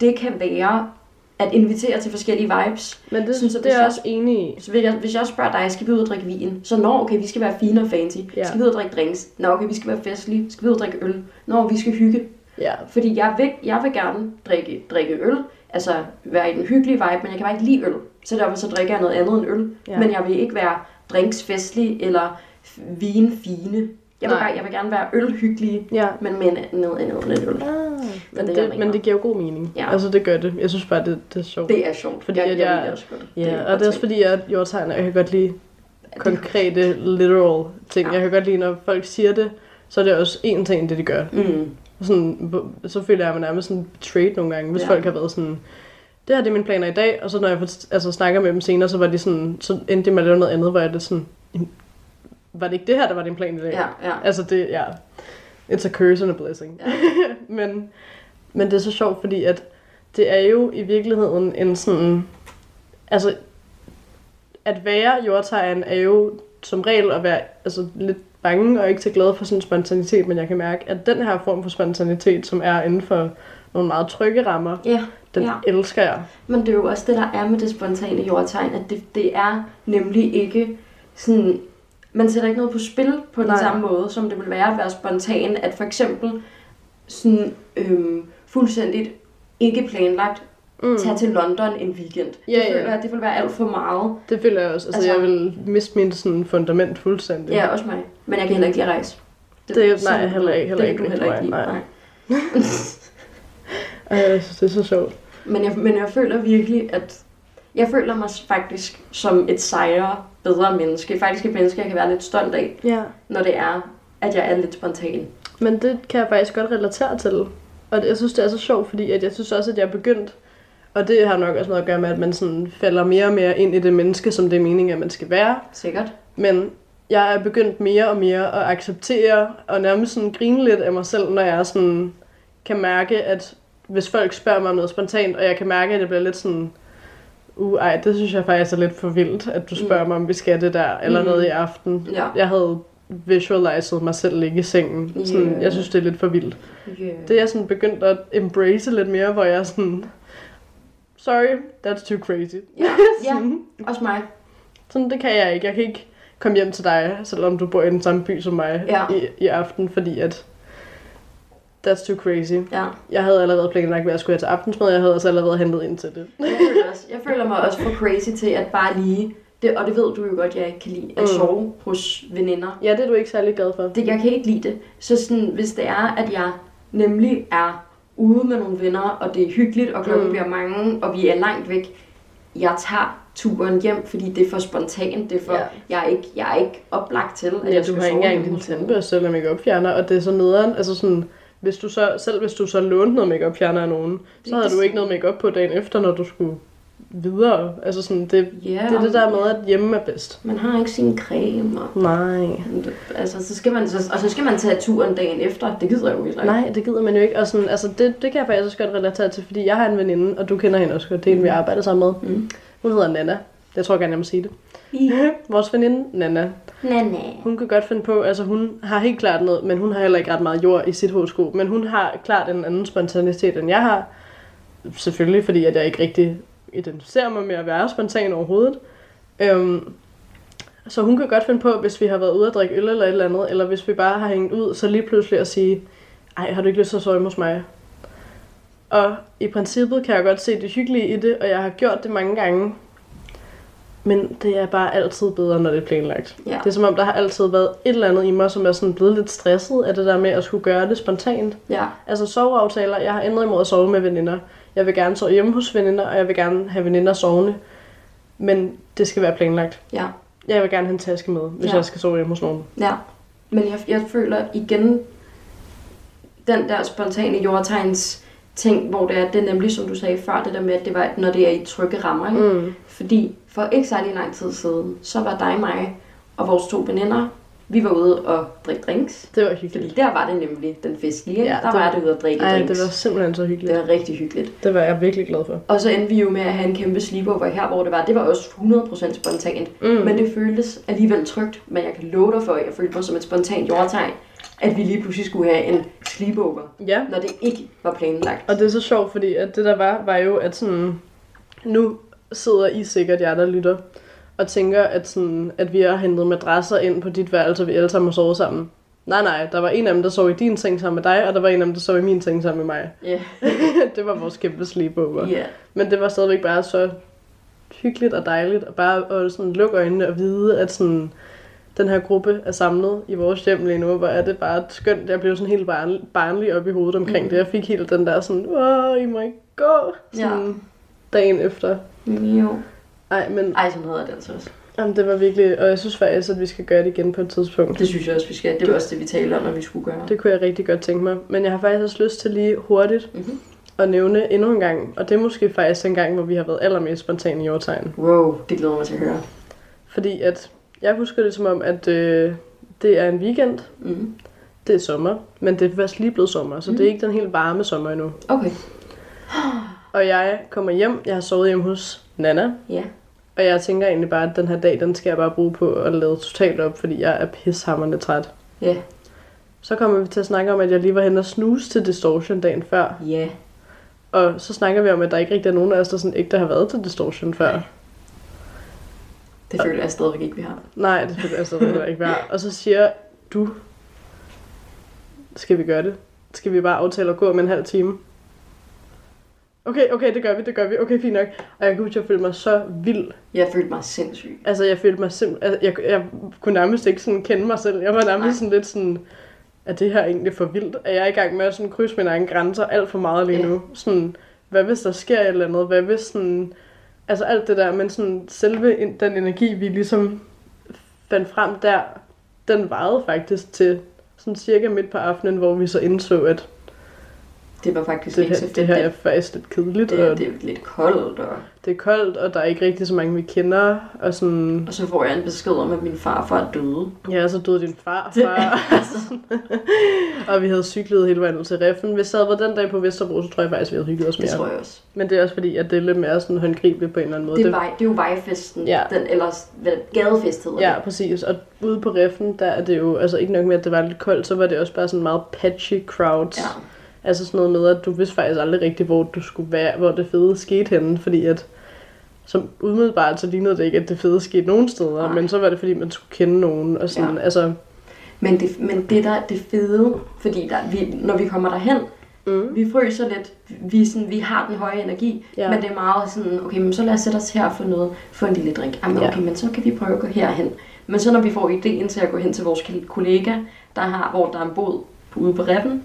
det kan være at invitere til forskellige vibes. Men det, Synes jeg, det er jeg også enig i. Så hvis jeg, hvis jeg spørger dig, skal vi ud og drikke vin? Så når, okay, vi skal være fine og fancy. Ja. Skal vi ud og drikke drinks? Nå, okay, vi skal være festlige. Skal vi ud og drikke øl? Nå, vi skal hygge. Ja. Fordi jeg vil, jeg vil gerne drikke, drikke øl, altså være i den hyggelige vibe, men jeg kan bare ikke lide øl. Så derfor så drikker jeg noget andet end øl. Ja. Men jeg vil ikke være drinksfestlig eller f- vinfine. Jeg vil, Nej. bare, jeg vil gerne være ølhyggelig, Ja. men med noget andet end øl. Ah, men, det, det, jeg det, men det giver jo god mening. Ja. Altså, det gør det. Jeg synes bare, det, det er sjovt. Det er sjovt, Fordi jeg, jeg, jeg- jeg det også godt. ja, kan og jeg det er også fordi, at jordtegn, jeg kan godt lide konkrete, literal ting. Ja. Jeg kan godt lide, når folk siger det, så er det også én ting, det de gør. Mm. Sådan, så føler jeg mig nærmest sådan betrayed nogle gange, hvis Ja. folk har været sådan, det her det er mine planer i dag, og så når jeg altså, snakker med dem senere, så var de sådan, så endte de med noget andet, hvor jeg er lidt sådan, "Jamen, var det ikke det her, der var din plan i dag? Ja, ja. Altså det, ja, it's a curse and a blessing. Ja. men, men det er så sjovt, fordi at det er jo i virkeligheden en sådan, altså at være jordtegn er jo som regel at være altså, lidt bange og ikke så glad for sådan spontanitet, men jeg kan mærke, at den her form for spontanitet, som er inden for nogle meget trygge rammer, Ja, den ja. elsker jeg. Men det er jo også det, der er med det spontane jordtegn, at det, det er nemlig ikke sådan... Man sætter ikke noget på spil på den Nej. samme måde, som det vil være at være spontan. At for eksempel sådan øhm, fuldstændigt ikke planlagt Mm. tage til London en weekend. Ja, det ja. føler jeg, det vil være alt for meget. Det føler jeg også. Altså, Altså- jeg vil miste min sådan fundament fuldstændig. Ja, også mig. Men jeg kan heller ikke lide at rejse. Det er- nej, heller ikke- heller det ikke du heller ikke lide. Nej. Nej. Ej, jeg synes, det er så sjovt. Men jeg, men jeg føler virkelig, at jeg føler mig faktisk som et sejere, bedre menneske. Faktisk et menneske, jeg kan være lidt stolt af, Ja. når det er, at jeg er lidt spontan. Men det kan jeg faktisk godt relatere til. Og jeg synes, det er så sjovt, fordi at jeg synes også, at jeg er begyndt, og det har nok også noget at gøre med, at man sådan falder mere og mere ind i det menneske, som det er meningen, at man skal være. Sikkert. Men jeg er begyndt mere og mere at acceptere og nærmest sådan grine lidt af mig selv, når jeg sådan kan mærke, at hvis folk spørger mig om noget spontant, og jeg kan mærke, at det bliver lidt sådan, uh, ej, det synes jeg faktisk er lidt for vildt, at du spørger mig, om vi skal det der, eller Mm. noget i aften. Ja. Jeg havde visualized mig selv ligge i sengen. Sådan, Yeah. Jeg synes, det er lidt for vildt. Yeah. Det er jeg sådan begyndt at embrace lidt mere, hvor jeg er sådan, sorry, that's too crazy. Ja, ja, Sådan. også mig. Sådan, det kan jeg ikke. Jeg kan ikke komme hjem til dig, selvom du bor i den samme by som mig Ja. i, i aften, fordi at that's too crazy. Ja. Jeg havde allerede planlagt, hvad jeg skulle have til aftensmad, jeg havde også allerede hentet ind til det. Jeg føler, også, jeg føler mig også for crazy til at bare lige, det, og det ved du jo godt, jeg ikke kan lide, at Mm. sove hos veninder. Ja, det er du ikke særlig glad for. Det, jeg kan ikke lide det. Så sådan, hvis det er, at jeg nemlig er ude med nogle venner, og det er hyggeligt, og klokken Mm. bliver mange, og vi er langt væk, jeg tager turen hjem, fordi det er for spontant. Det er for, Ja. jeg, er ikke, jeg er ikke oplagt til, at Ja, jeg du skal har sove ikke engang din tandbørste eller make fjerner, og det er så nederen. Altså sådan, hvis du så, selv hvis du så lånte noget make fjerner af nogen, så havde du ikke noget make på dagen efter, når du skulle videre. Altså sådan, det, Ja, det er det der med, at hjemme er bedst. Man har ikke sin creme, og, Nej. altså, så skal man, så, og så skal man tage turen dagen efter. Det gider jeg jo ikke. Nej, det gider man jo ikke. Og sådan, altså, det, det kan jeg faktisk også godt relatere til, fordi jeg har en veninde, og du kender hende også godt. Det er en, vi arbejder sammen med. Mm. Hun hedder Nana. Jeg tror gerne, jeg må sige det. Vores veninde, Nana, nej. hun kan godt finde på, altså hun har helt klart noget, men hun har heller ikke ret meget jord i sit horoskop, men hun har klart en anden spontanitet, end jeg har. Selvfølgelig, fordi at jeg ikke rigtig identificerer mig med at være spontan overhovedet. Øhm, så hun kan godt finde på, hvis vi har været ude at drikke øl eller et eller andet, eller hvis vi bare har hængt ud, så lige pludselig at sige, ej, har du ikke lyst til at sove hos mig? Og i princippet kan jeg godt se det hyggelige i det, og jeg har gjort det mange gange. Men det er bare altid bedre, når det er planlagt. Ja. Det er som om, der har altid været et eller andet i mig, som er sådan blevet lidt stresset af det der med at skulle gøre det spontant. Ja, Altså soveaftaler, jeg har ændret imod at sove med veninder. Jeg vil gerne sove hjemme hos veninder, og jeg vil gerne have veninder sovende. Men det skal være planlagt. ja. Jeg vil gerne have en taske med, hvis Ja. jeg skal sove hjemme hos nogen. Ja, men jeg, jeg føler igen den der spontane jordtegns ting, hvor det er, det er nemlig, som du sagde før, det der med, at det var, når det er i trygge rammer. Ikke? Mm. Fordi for ikke særlig lang tid siden, så var dig, mig og vores to veninder, vi var ude og drikke drinks. Det var Fordi hyggeligt. der var det nemlig den festlige. Ja, der det- var det ude at drikke Ej, drinks. det var simpelthen så hyggeligt. det var rigtig hyggeligt. Det var jeg virkelig glad for. Og så endte vi jo med at have en kæmpe sleepover her, hvor det var, det var også 100% spontant. Mm. Men det føltes alligevel trygt, men jeg kan love dig for, at jeg følte mig som et spontant jordtegn, at vi lige pludselig skulle have en sleepover, Ja, når det ikke var planlagt. og det er så sjovt, fordi at det der var, var jo, at sådan, nu sidder I sikkert, jer der lytter, og tænker, at, sådan, at vi har hentet madrasser ind på dit værelse, og vi alle sammen må sove sammen. Nej, nej, der var en af dem, der sov i din seng sammen med dig, og der var en af dem, der sov i min seng sammen med mig. Ja, det var vores kæmpe sleepover. ja, Men det var stadigvæk bare så hyggeligt og dejligt, og bare at sådan lukke øjnene og vide, at sådan, den her gruppe er samlet i vores hjem lige nu, hvor er det bare skønt. Jeg blev sådan helt barn, barnlig op i hovedet omkring mm. det. Jeg fik helt den der sådan, åh, I må ikke gå, sådan Ja. dagen efter. Jo. Ej, men Ej, sådan hedder det altså også. jamen, det var virkelig, og jeg synes faktisk, at vi skal gøre det igen på et tidspunkt. Det synes jeg også, vi skal. Det var også det, vi talte om, at vi skulle gøre. Det kunne jeg rigtig godt tænke mig. Men jeg har faktisk også lyst til lige hurtigt Mhm. at nævne endnu en gang, og det er måske faktisk den gang, hvor vi har været allermest spontane i jordtegn. Wow, det glæder mig til at høre. Fordi at jeg husker det som om, at øh, det er en weekend, Mm. det er sommer, men det er først lige blevet sommer, så mm. det er ikke den helt varme sommer endnu. Okay. Og jeg kommer hjem, jeg har sovet hjemme hos Nana, Ja. og jeg tænker egentlig bare, at den her dag, den skal jeg bare bruge på at lade totalt op, fordi jeg er pishammerende træt. Ja. Så kommer vi til at snakke om, at jeg lige var hen og snuse til Distortion dagen før. Ja. Og så snakker vi om, at der ikke rigtig er nogen af os, der sådan ikke der har været til Distortion før. Det føler jeg stadigvæk ikke, vi har. Nej, det skulle jeg stadig heller ikke være. Og så siger du, skal vi gøre det? Skal vi bare aftale at gå om en halv time? Okay, okay, det gør vi, det gør vi. Okay, fint nok. Og jeg kunne huske, at jeg følte mig så vild. Jeg følte mig sindssyg. Altså, jeg følte mig simpelthen... Altså, jeg, jeg kunne nærmest ikke sådan kende mig selv. Jeg var nærmest Nej. sådan lidt sådan... er det her egentlig for vildt? Er jeg i gang med at sådan krydse mine egne grænser alt for meget lige Ja. nu? Sådan, hvad hvis der sker et eller andet? Hvad hvis sådan... Altså alt det der, men sådan selve en- den energi, vi ligesom fandt frem der, den varede faktisk til sådan cirka midt på aftenen, hvor vi så indså, at Det var faktisk det ikke så her, fedt. det her er faktisk lidt kedeligt, det, og det er lidt koldt, og, det er koldt, og der er ikke rigtig så mange, vi kender, og sådan... og så får jeg en besked om, at min farfar er døde. Ja, så døde din far, Det- far. og vi havde cyklet hele vejen ud til Reffen. Hvis jeg havde været den dag på Vesterbro, så tror jeg faktisk, vi havde hygget os Det mere. tror jeg også. Men det er også fordi, at det er lidt mere sådan håndgribeligt på en eller anden måde. Det er, vej, det er jo vejfesten, Ja. den, eller hvad, gadefest hedder Ja, det. præcis. Og ude på Reffen, der er det jo, altså ikke nok med, at det var lidt koldt, så var det også bare sådan meget patchy crowds. Ja. Altså sådan noget med, at du vidste faktisk aldrig rigtigt, hvor du skulle være, hvor det fede skete henne, fordi at som umiddelbart så lignede det ikke, at det fede skete nogen steder, Nej. men så var det fordi, man skulle kende nogen, og sådan, Ja. altså, Men det, men det der det fede, fordi der, vi, når vi kommer derhen, mm, vi fryser lidt, vi, er sådan, vi har den høje energi, Ja. men det er meget sådan, okay, men så lad os sætte os her og få noget, få en lille drink. Jamen, Ja. okay, men så kan vi prøve at gå herhen. Men så når vi får ideen til at gå hen til vores kollega, der har, hvor der er en båd på, ude på reppen,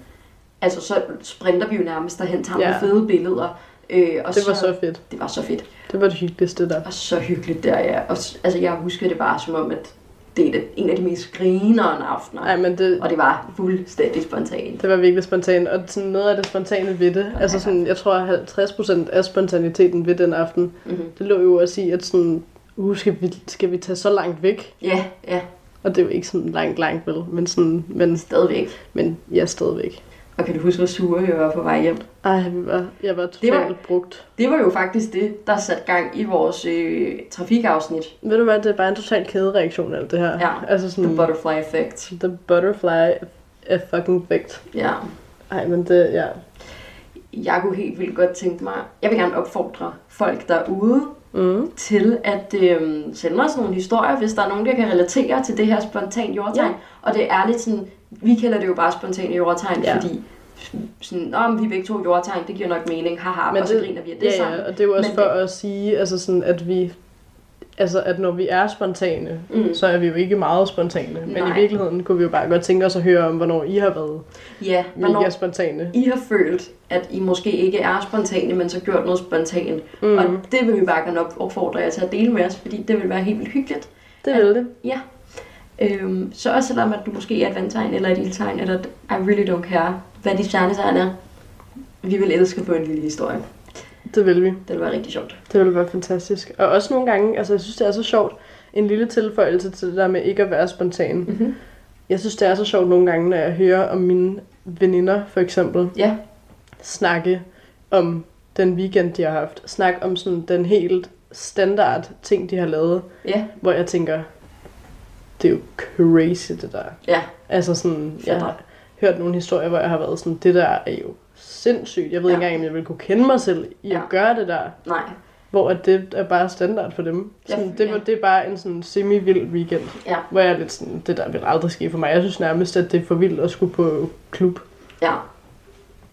altså så sprinter vi jo nærmest derhen, tager Ja. nogle fede billeder. Øh, og det var så fedt. Det var så fedt. Det var det hyggeligste der. Og så hyggeligt der, ja. Og, altså, jeg husker det bare som om, at det er det- en af de mest grinerende aftener. Nej, men det, Og det var fuldstændig spontant. det var virkelig spontant, og sådan noget af det spontane ved det, altså sådan, jeg tror 50% af spontaniteten ved den aften, Mm-hmm. det lå jo at sige, at sådan, uh, skal vi, skal vi tage så langt væk? Ja, ja, Og det er jo ikke sådan langt, langt vel, men sådan, men, stadigvæk. men ja, stadigvæk. Og kan du huske, hvor sure jeg var på vej hjem? Ej, var, jeg var Det var- totalt brugt. Det var jo faktisk det, der satte gang i vores øh, trafikafsnit. Ved du hvad, det er bare en total kædereaktion, alt det her. Ja, Altså sådan, The Butterfly Effect. the butterfly a fucking effect. Ja. Ej, men det, ja. Jeg kunne helt vildt godt tænke mig, jeg vil gerne opfordre folk derude Mm. til at øh, sende os nogle historier, hvis der er nogen, der kan relatere til det her spontan jordtegn. Ja. Og det er lidt sådan, vi kalder det jo bare spontane jordtegn, Ja. fordi sådan, men vi begge to jordtegn, det giver nok mening, haha, Men og så det- griner vi af det Ja, sammen. ja, og det er jo også Men for det- at sige, altså sådan, at vi, altså at når vi er spontane, Mm. så er vi jo ikke meget spontane. Men Nej. i virkeligheden kunne vi jo bare godt tænke os at høre om, hvornår I har været Ja, mega spontane. I har følt, at I måske ikke er spontane, men så gjort noget spontant. Mm. Og det vil vi bare gerne op- opfordre jer til at dele med os, fordi det vil være helt vildt hyggeligt. Det vil det. Ja. Øhm, så også selvom at du måske er et vandtegn eller et ildtegn, eller et I really don't care, hvad dit stjernetegn er. Vi vil elske at få en lille historie. Det vil vi. Det vil være rigtig sjovt. Det ville være fantastisk. Og også nogle gange, altså jeg synes, det er så sjovt, en lille tilføjelse til det der med ikke at være spontan. Mm-hmm. Jeg synes, det er så sjovt nogle gange, når jeg hører om mine veninder, for eksempel, Ja, snakke om den weekend, de har haft. Snak om sådan den helt standard ting, de har lavet, ja, hvor jeg tænker, det er jo crazy, det der. ja. Altså sådan, jeg har hørt nogle historier, hvor jeg har været sådan, det der er jo sindssygt. Jeg ved Ja. ikke engang, om jeg ville kunne kende mig selv i at Ja. gøre det der. Nej. Hvor at det er bare standard for dem. Ja, Sådan, det, ja. det er bare en sådan semi-vild weekend. Ja. Hvor jeg er lidt sådan, det der vil aldrig ske for mig. Jeg synes nærmest, at det er for vildt at skulle på klub. Ja.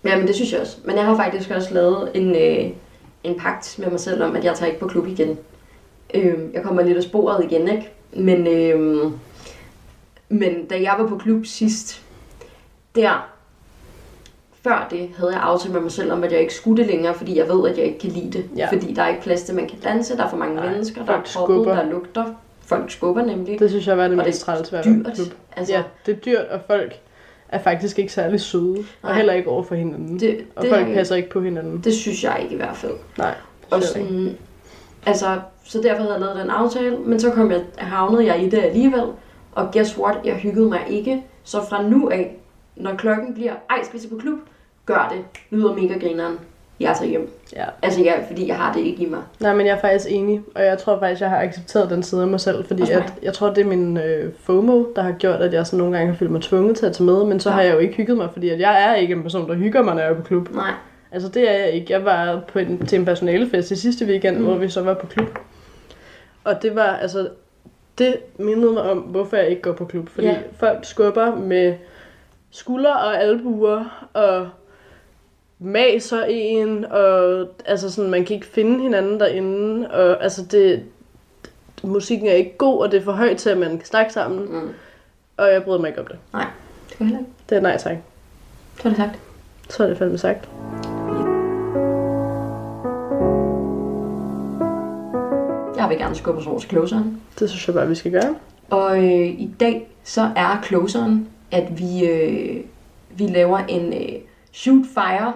Ja, men det synes jeg også. Men jeg har faktisk også lavet en, øh, en pagt med mig selv om, at jeg tager ikke på klub igen. Øh, jeg kommer lidt af sporet igen, ikke? Men, øh, men da jeg var på klub sidst, der, før det, havde jeg aftalt med mig selv om, at jeg ikke skulle det længere, fordi jeg ved, at jeg ikke kan lide det. Ja. Fordi der er ikke plads til, man kan danse, der er for mange Nej, mennesker, der er proppet, der lugter. Folk skubber nemlig. Det synes jeg var det Og mest træls ved at dyrt. klub. Altså, Ja, det er dyrt, og folk er faktisk ikke særlig søde. Og Nej. heller ikke over for hinanden. det, og det, folk er- passer ikke på hinanden. det synes jeg ikke i hvert fald. Nej, Og jeg ikke. Altså, så derfor havde jeg lavet den aftale, men så kom jeg, havnede jeg i det alligevel, og guess what, jeg hyggede mig ikke. Så fra nu af, når klokken bliver, ej, skal vi på klub? Gør det. Lyder mega grineren. Jeg tager hjem. Ja. Altså, jeg, fordi jeg har det ikke i mig. Nej, men jeg er faktisk enig, og jeg tror faktisk, jeg har accepteret den side af mig selv, fordi mig. at, jeg tror, det er min øh, FOMO, der har gjort, at jeg sådan nogle gange har følt mig tvunget til at tage med, men så Ja. har jeg jo ikke hygget mig, fordi at jeg er ikke en person, der hygger mig, når jeg er på klub. Nej. Altså det er jeg ikke. Jeg var på en, til en personalefest i sidste weekend, mm. Hvor vi så var på klub. Og det var, altså, det mindede mig om, hvorfor jeg ikke går på klub. Fordi Ja. folk skubber med skuldre og albuer, og maser en, og altså sådan, man kan ikke finde hinanden derinde, og altså det, musikken er ikke god, og det er for højt til, at man kan snakke sammen, Mm. og jeg bryder mig ikke om det. du heller ikke? Det er nej tak. Så er det sagt. Så er det fandme sagt. Jeg vil gerne skubbe os over til closeren. Det synes jeg bare, vi skal gøre. Og øh, i dag så er closeren, at vi, øh, vi laver en øh, shoot fire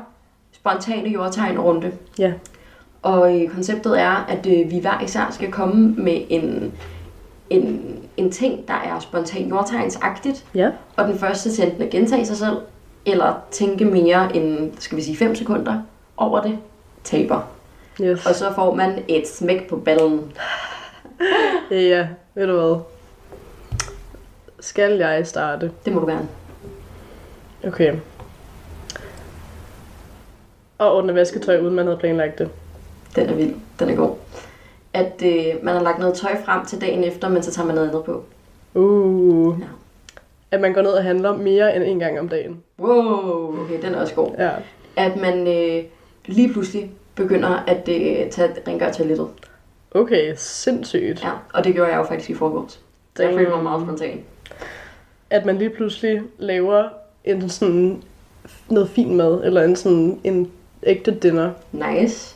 spontane jordtegn runde. Ja. Og øh, konceptet er, at øh, vi hver især skal komme med en, en, en ting, der er spontan jordtegnsagtigt. Ja. Og den første til enten at gentage sig selv, eller tænke mere end, skal vi sige, 5 sekunder over det, taber. Yes. Og så får man et smæk på ballen. Ja. Ved du hvad? Skal jeg starte? Det må du gerne. Okay. Og ordne vasketøj, uden man havde planlagt det. Den er vild. Den er god. At øh, man har lagt noget tøj frem til dagen efter, men så tager man noget andet på. Uh. Ja. At man går ned og handler mere end en gang om dagen. Wow, okay, den er også god. Ja. At man øh, lige pludselig begynder at øh, tage rengøre toilettet. Okay, sindssygt. Ja, og det gjorde jeg jo faktisk i forgårs. Så jeg følte mig meget spontan. At man lige pludselig laver en sådan noget fin mad, eller en sådan en ægte dinner. Nice.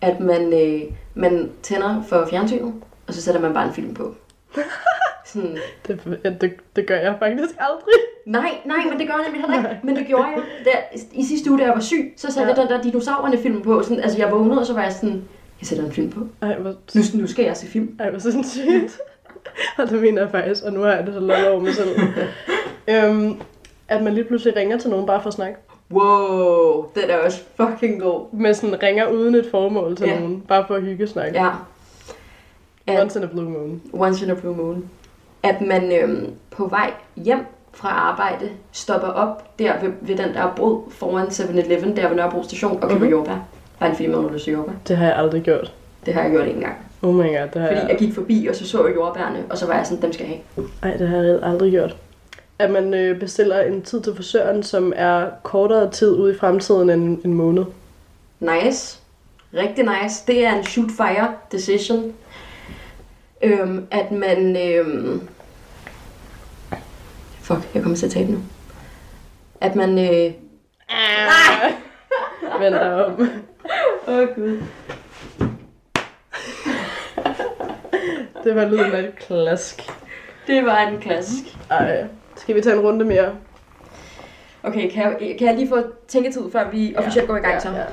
At man, øh, man tænder for fjernsynet, og så sætter man bare en film på. Sådan, Det, det, det gør jeg faktisk aldrig. nej, nej, men det gør jeg nemlig heller ikke. Men det gjorde jeg. Der, I sidste uge, da jeg var syg, så satte Ja. jeg den der dinosaurerne film på. Sådan, altså, jeg vågnede, og så var jeg sådan, jeg sætter en film på. Ej, hvor, Nu, nu skal jeg se film. ej, hvor sindssygt. og det mener jeg faktisk, og nu har jeg det så langt over mig selv. øhm, at man lige pludselig ringer til nogen bare for at snakke. Wow, den er også fucking god. Men sådan ringer uden et formål til Ja. nogen, bare for at hygge snakke. Ja. At, Once in a blue moon. once in a blue moon. At man øhm, på vej hjem fra arbejde stopper op der ved, ved den der brud foran 7-Eleven, der ved Nørrebro station, og køber Mhm. jordbær. Bare om, når du jordbær. Det har jeg aldrig gjort. Det har jeg gjort en gang. Oh my god, det har Fordi jeg... jeg gik forbi, og så så jeg jordbærne, og så var jeg sådan, dem skal jeg have. Ej, det har jeg aldrig gjort. At man øh, bestiller en tid til frisøren, som er kortere tid ude i fremtiden end en måned. Nice. Rigtig nice. Det er en shoot fire decision. Øhm, at man... Øhm... Fuck, jeg kommer til at tabe nu. At man... Øh... Ah. Vend dig om. Åh, oh, gud. Det var lyden af et klask. Det var en klassisk. Ej, skal vi tage en runde mere? Okay, kan jeg, kan jeg lige få tænketid, før vi officielt går i gang så? Ja,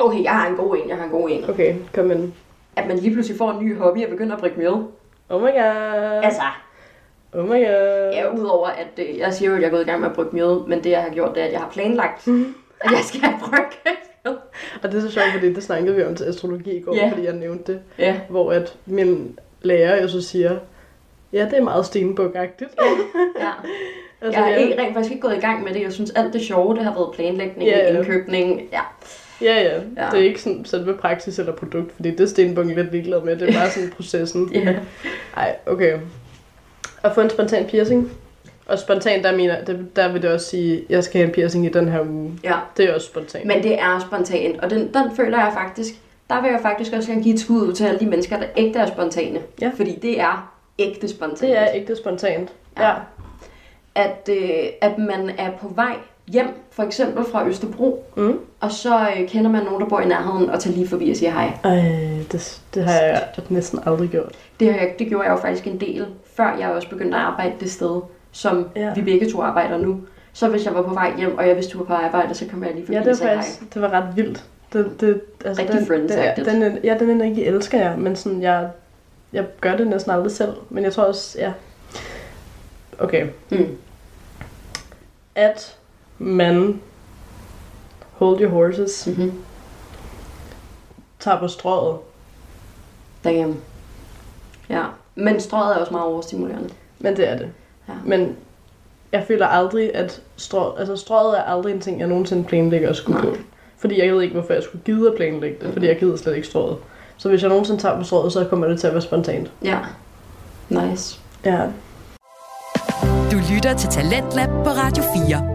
Okay, jeg har en god en, jeg har en god en. Okay, kom ind. At man lige pludselig får en ny hobby og begynder at drikke mjød. Oh my god. Altså, Oh my god. ja, udover at øh, jeg siger jo, at jeg er gået i gang med at brygge mjød, men det jeg har gjort, det er, at jeg har planlagt, at jeg skal brygge mjød. Og det er så sjovt, fordi det snakkede vi om til astrologi i går, Ja. fordi jeg nævnte det. Ja, Hvor at min lærer jo så siger, ja, det er meget stenbuk-agtigt. ja. altså, Jeg har ja. ikke, rent faktisk ikke gået i gang med det. Jeg synes, alt det sjove, det har været planlægning, ja. indkøbning. Ja, Ja, ja, Ja. Det er ikke sådan selve praksis eller produkt, fordi det er Stenbunk lidt ligeglad med. Det er bare sådan processen. ja. Ej, okay. At få en spontan piercing. Og spontan, der, mener, der, der vil det også sige, at jeg skal have en piercing i den her uge. ja. Det er også spontant. Men det er spontant, og den, den føler jeg faktisk, der vil jeg faktisk også gerne give et skud ud til alle de mennesker, der ægte er spontane. Ja. Fordi det er ægte spontant. det er ægte spontant. Ja. Ja. At, øh, at man er på vej hjem, for eksempel fra Østerbro, Mm. og så øh, kender man nogen, der bor i nærheden, og tager lige forbi og siger hej. Ej, det, det har jeg næsten aldrig gjort. Det, har jeg, det gjorde jeg jo faktisk en del, før jeg også begyndte at arbejde det sted, som ja. Vi begge to arbejder nu. Så hvis jeg var på vej hjem, og jeg vidste, du var på arbejde, så kom jeg lige forbi Ja, og det var sagde faktisk det var ret vildt. Det, det, altså Rigtig den, friends-agtigt. den, den, ja, den energi elsker jeg, men sådan, jeg, jeg gør det næsten aldrig selv. Men jeg tror også, ja. Okay. hej. Mm. At man hold your horses, Mm-hmm. tager på strået. Damn. Ja, men strøget er også meget overstimulerende. Men det er det. Ja. Men jeg føler aldrig, at strå, altså strået er aldrig en ting, jeg nogensinde planlægger at skulle Nej. på. Fordi jeg ved ikke, hvorfor jeg skulle gide at planlægge det, fordi jeg gider slet ikke strået. Så hvis jeg nogensinde tager på strået, så kommer det til at være spontant. Ja. Nice. Ja. Du lytter til Talentlab på Radio 4.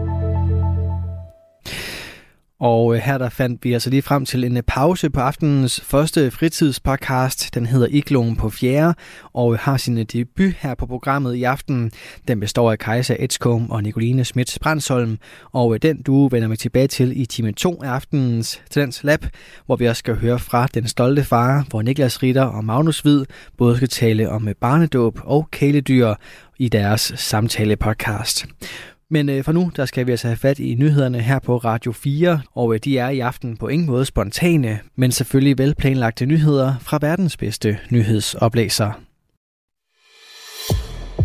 Og øh, her der fandt vi altså lige frem til en øh, pause på aftenens første fritidspodcast. Den hedder Igloen på fjerde og øh, har sin debut her på programmet i aften. Den består af Kajsa Edskom og Nicoline Schmidt Brandsholm, og den du vender vi tilbage til i time 2 af aftenens Talents Lab, hvor vi også skal høre fra Den Stolte Far, hvor Niklas Ritter og Magnus Hvid både skal tale om barnedåb og kæledyr i deres samtale-podcast. Men øh, for nu, der skal vi altså have fat i nyhederne her på Radio 4, og øh, de er i aften på ingen måde spontane, men selvfølgelig velplanlagte nyheder fra verdens bedste nyhedsoplæser.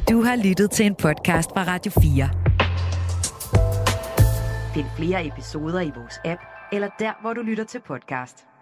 Du har lyttet til en podcast fra Radio 4. Find flere episoder i vores app, eller der, hvor du lytter til podcast.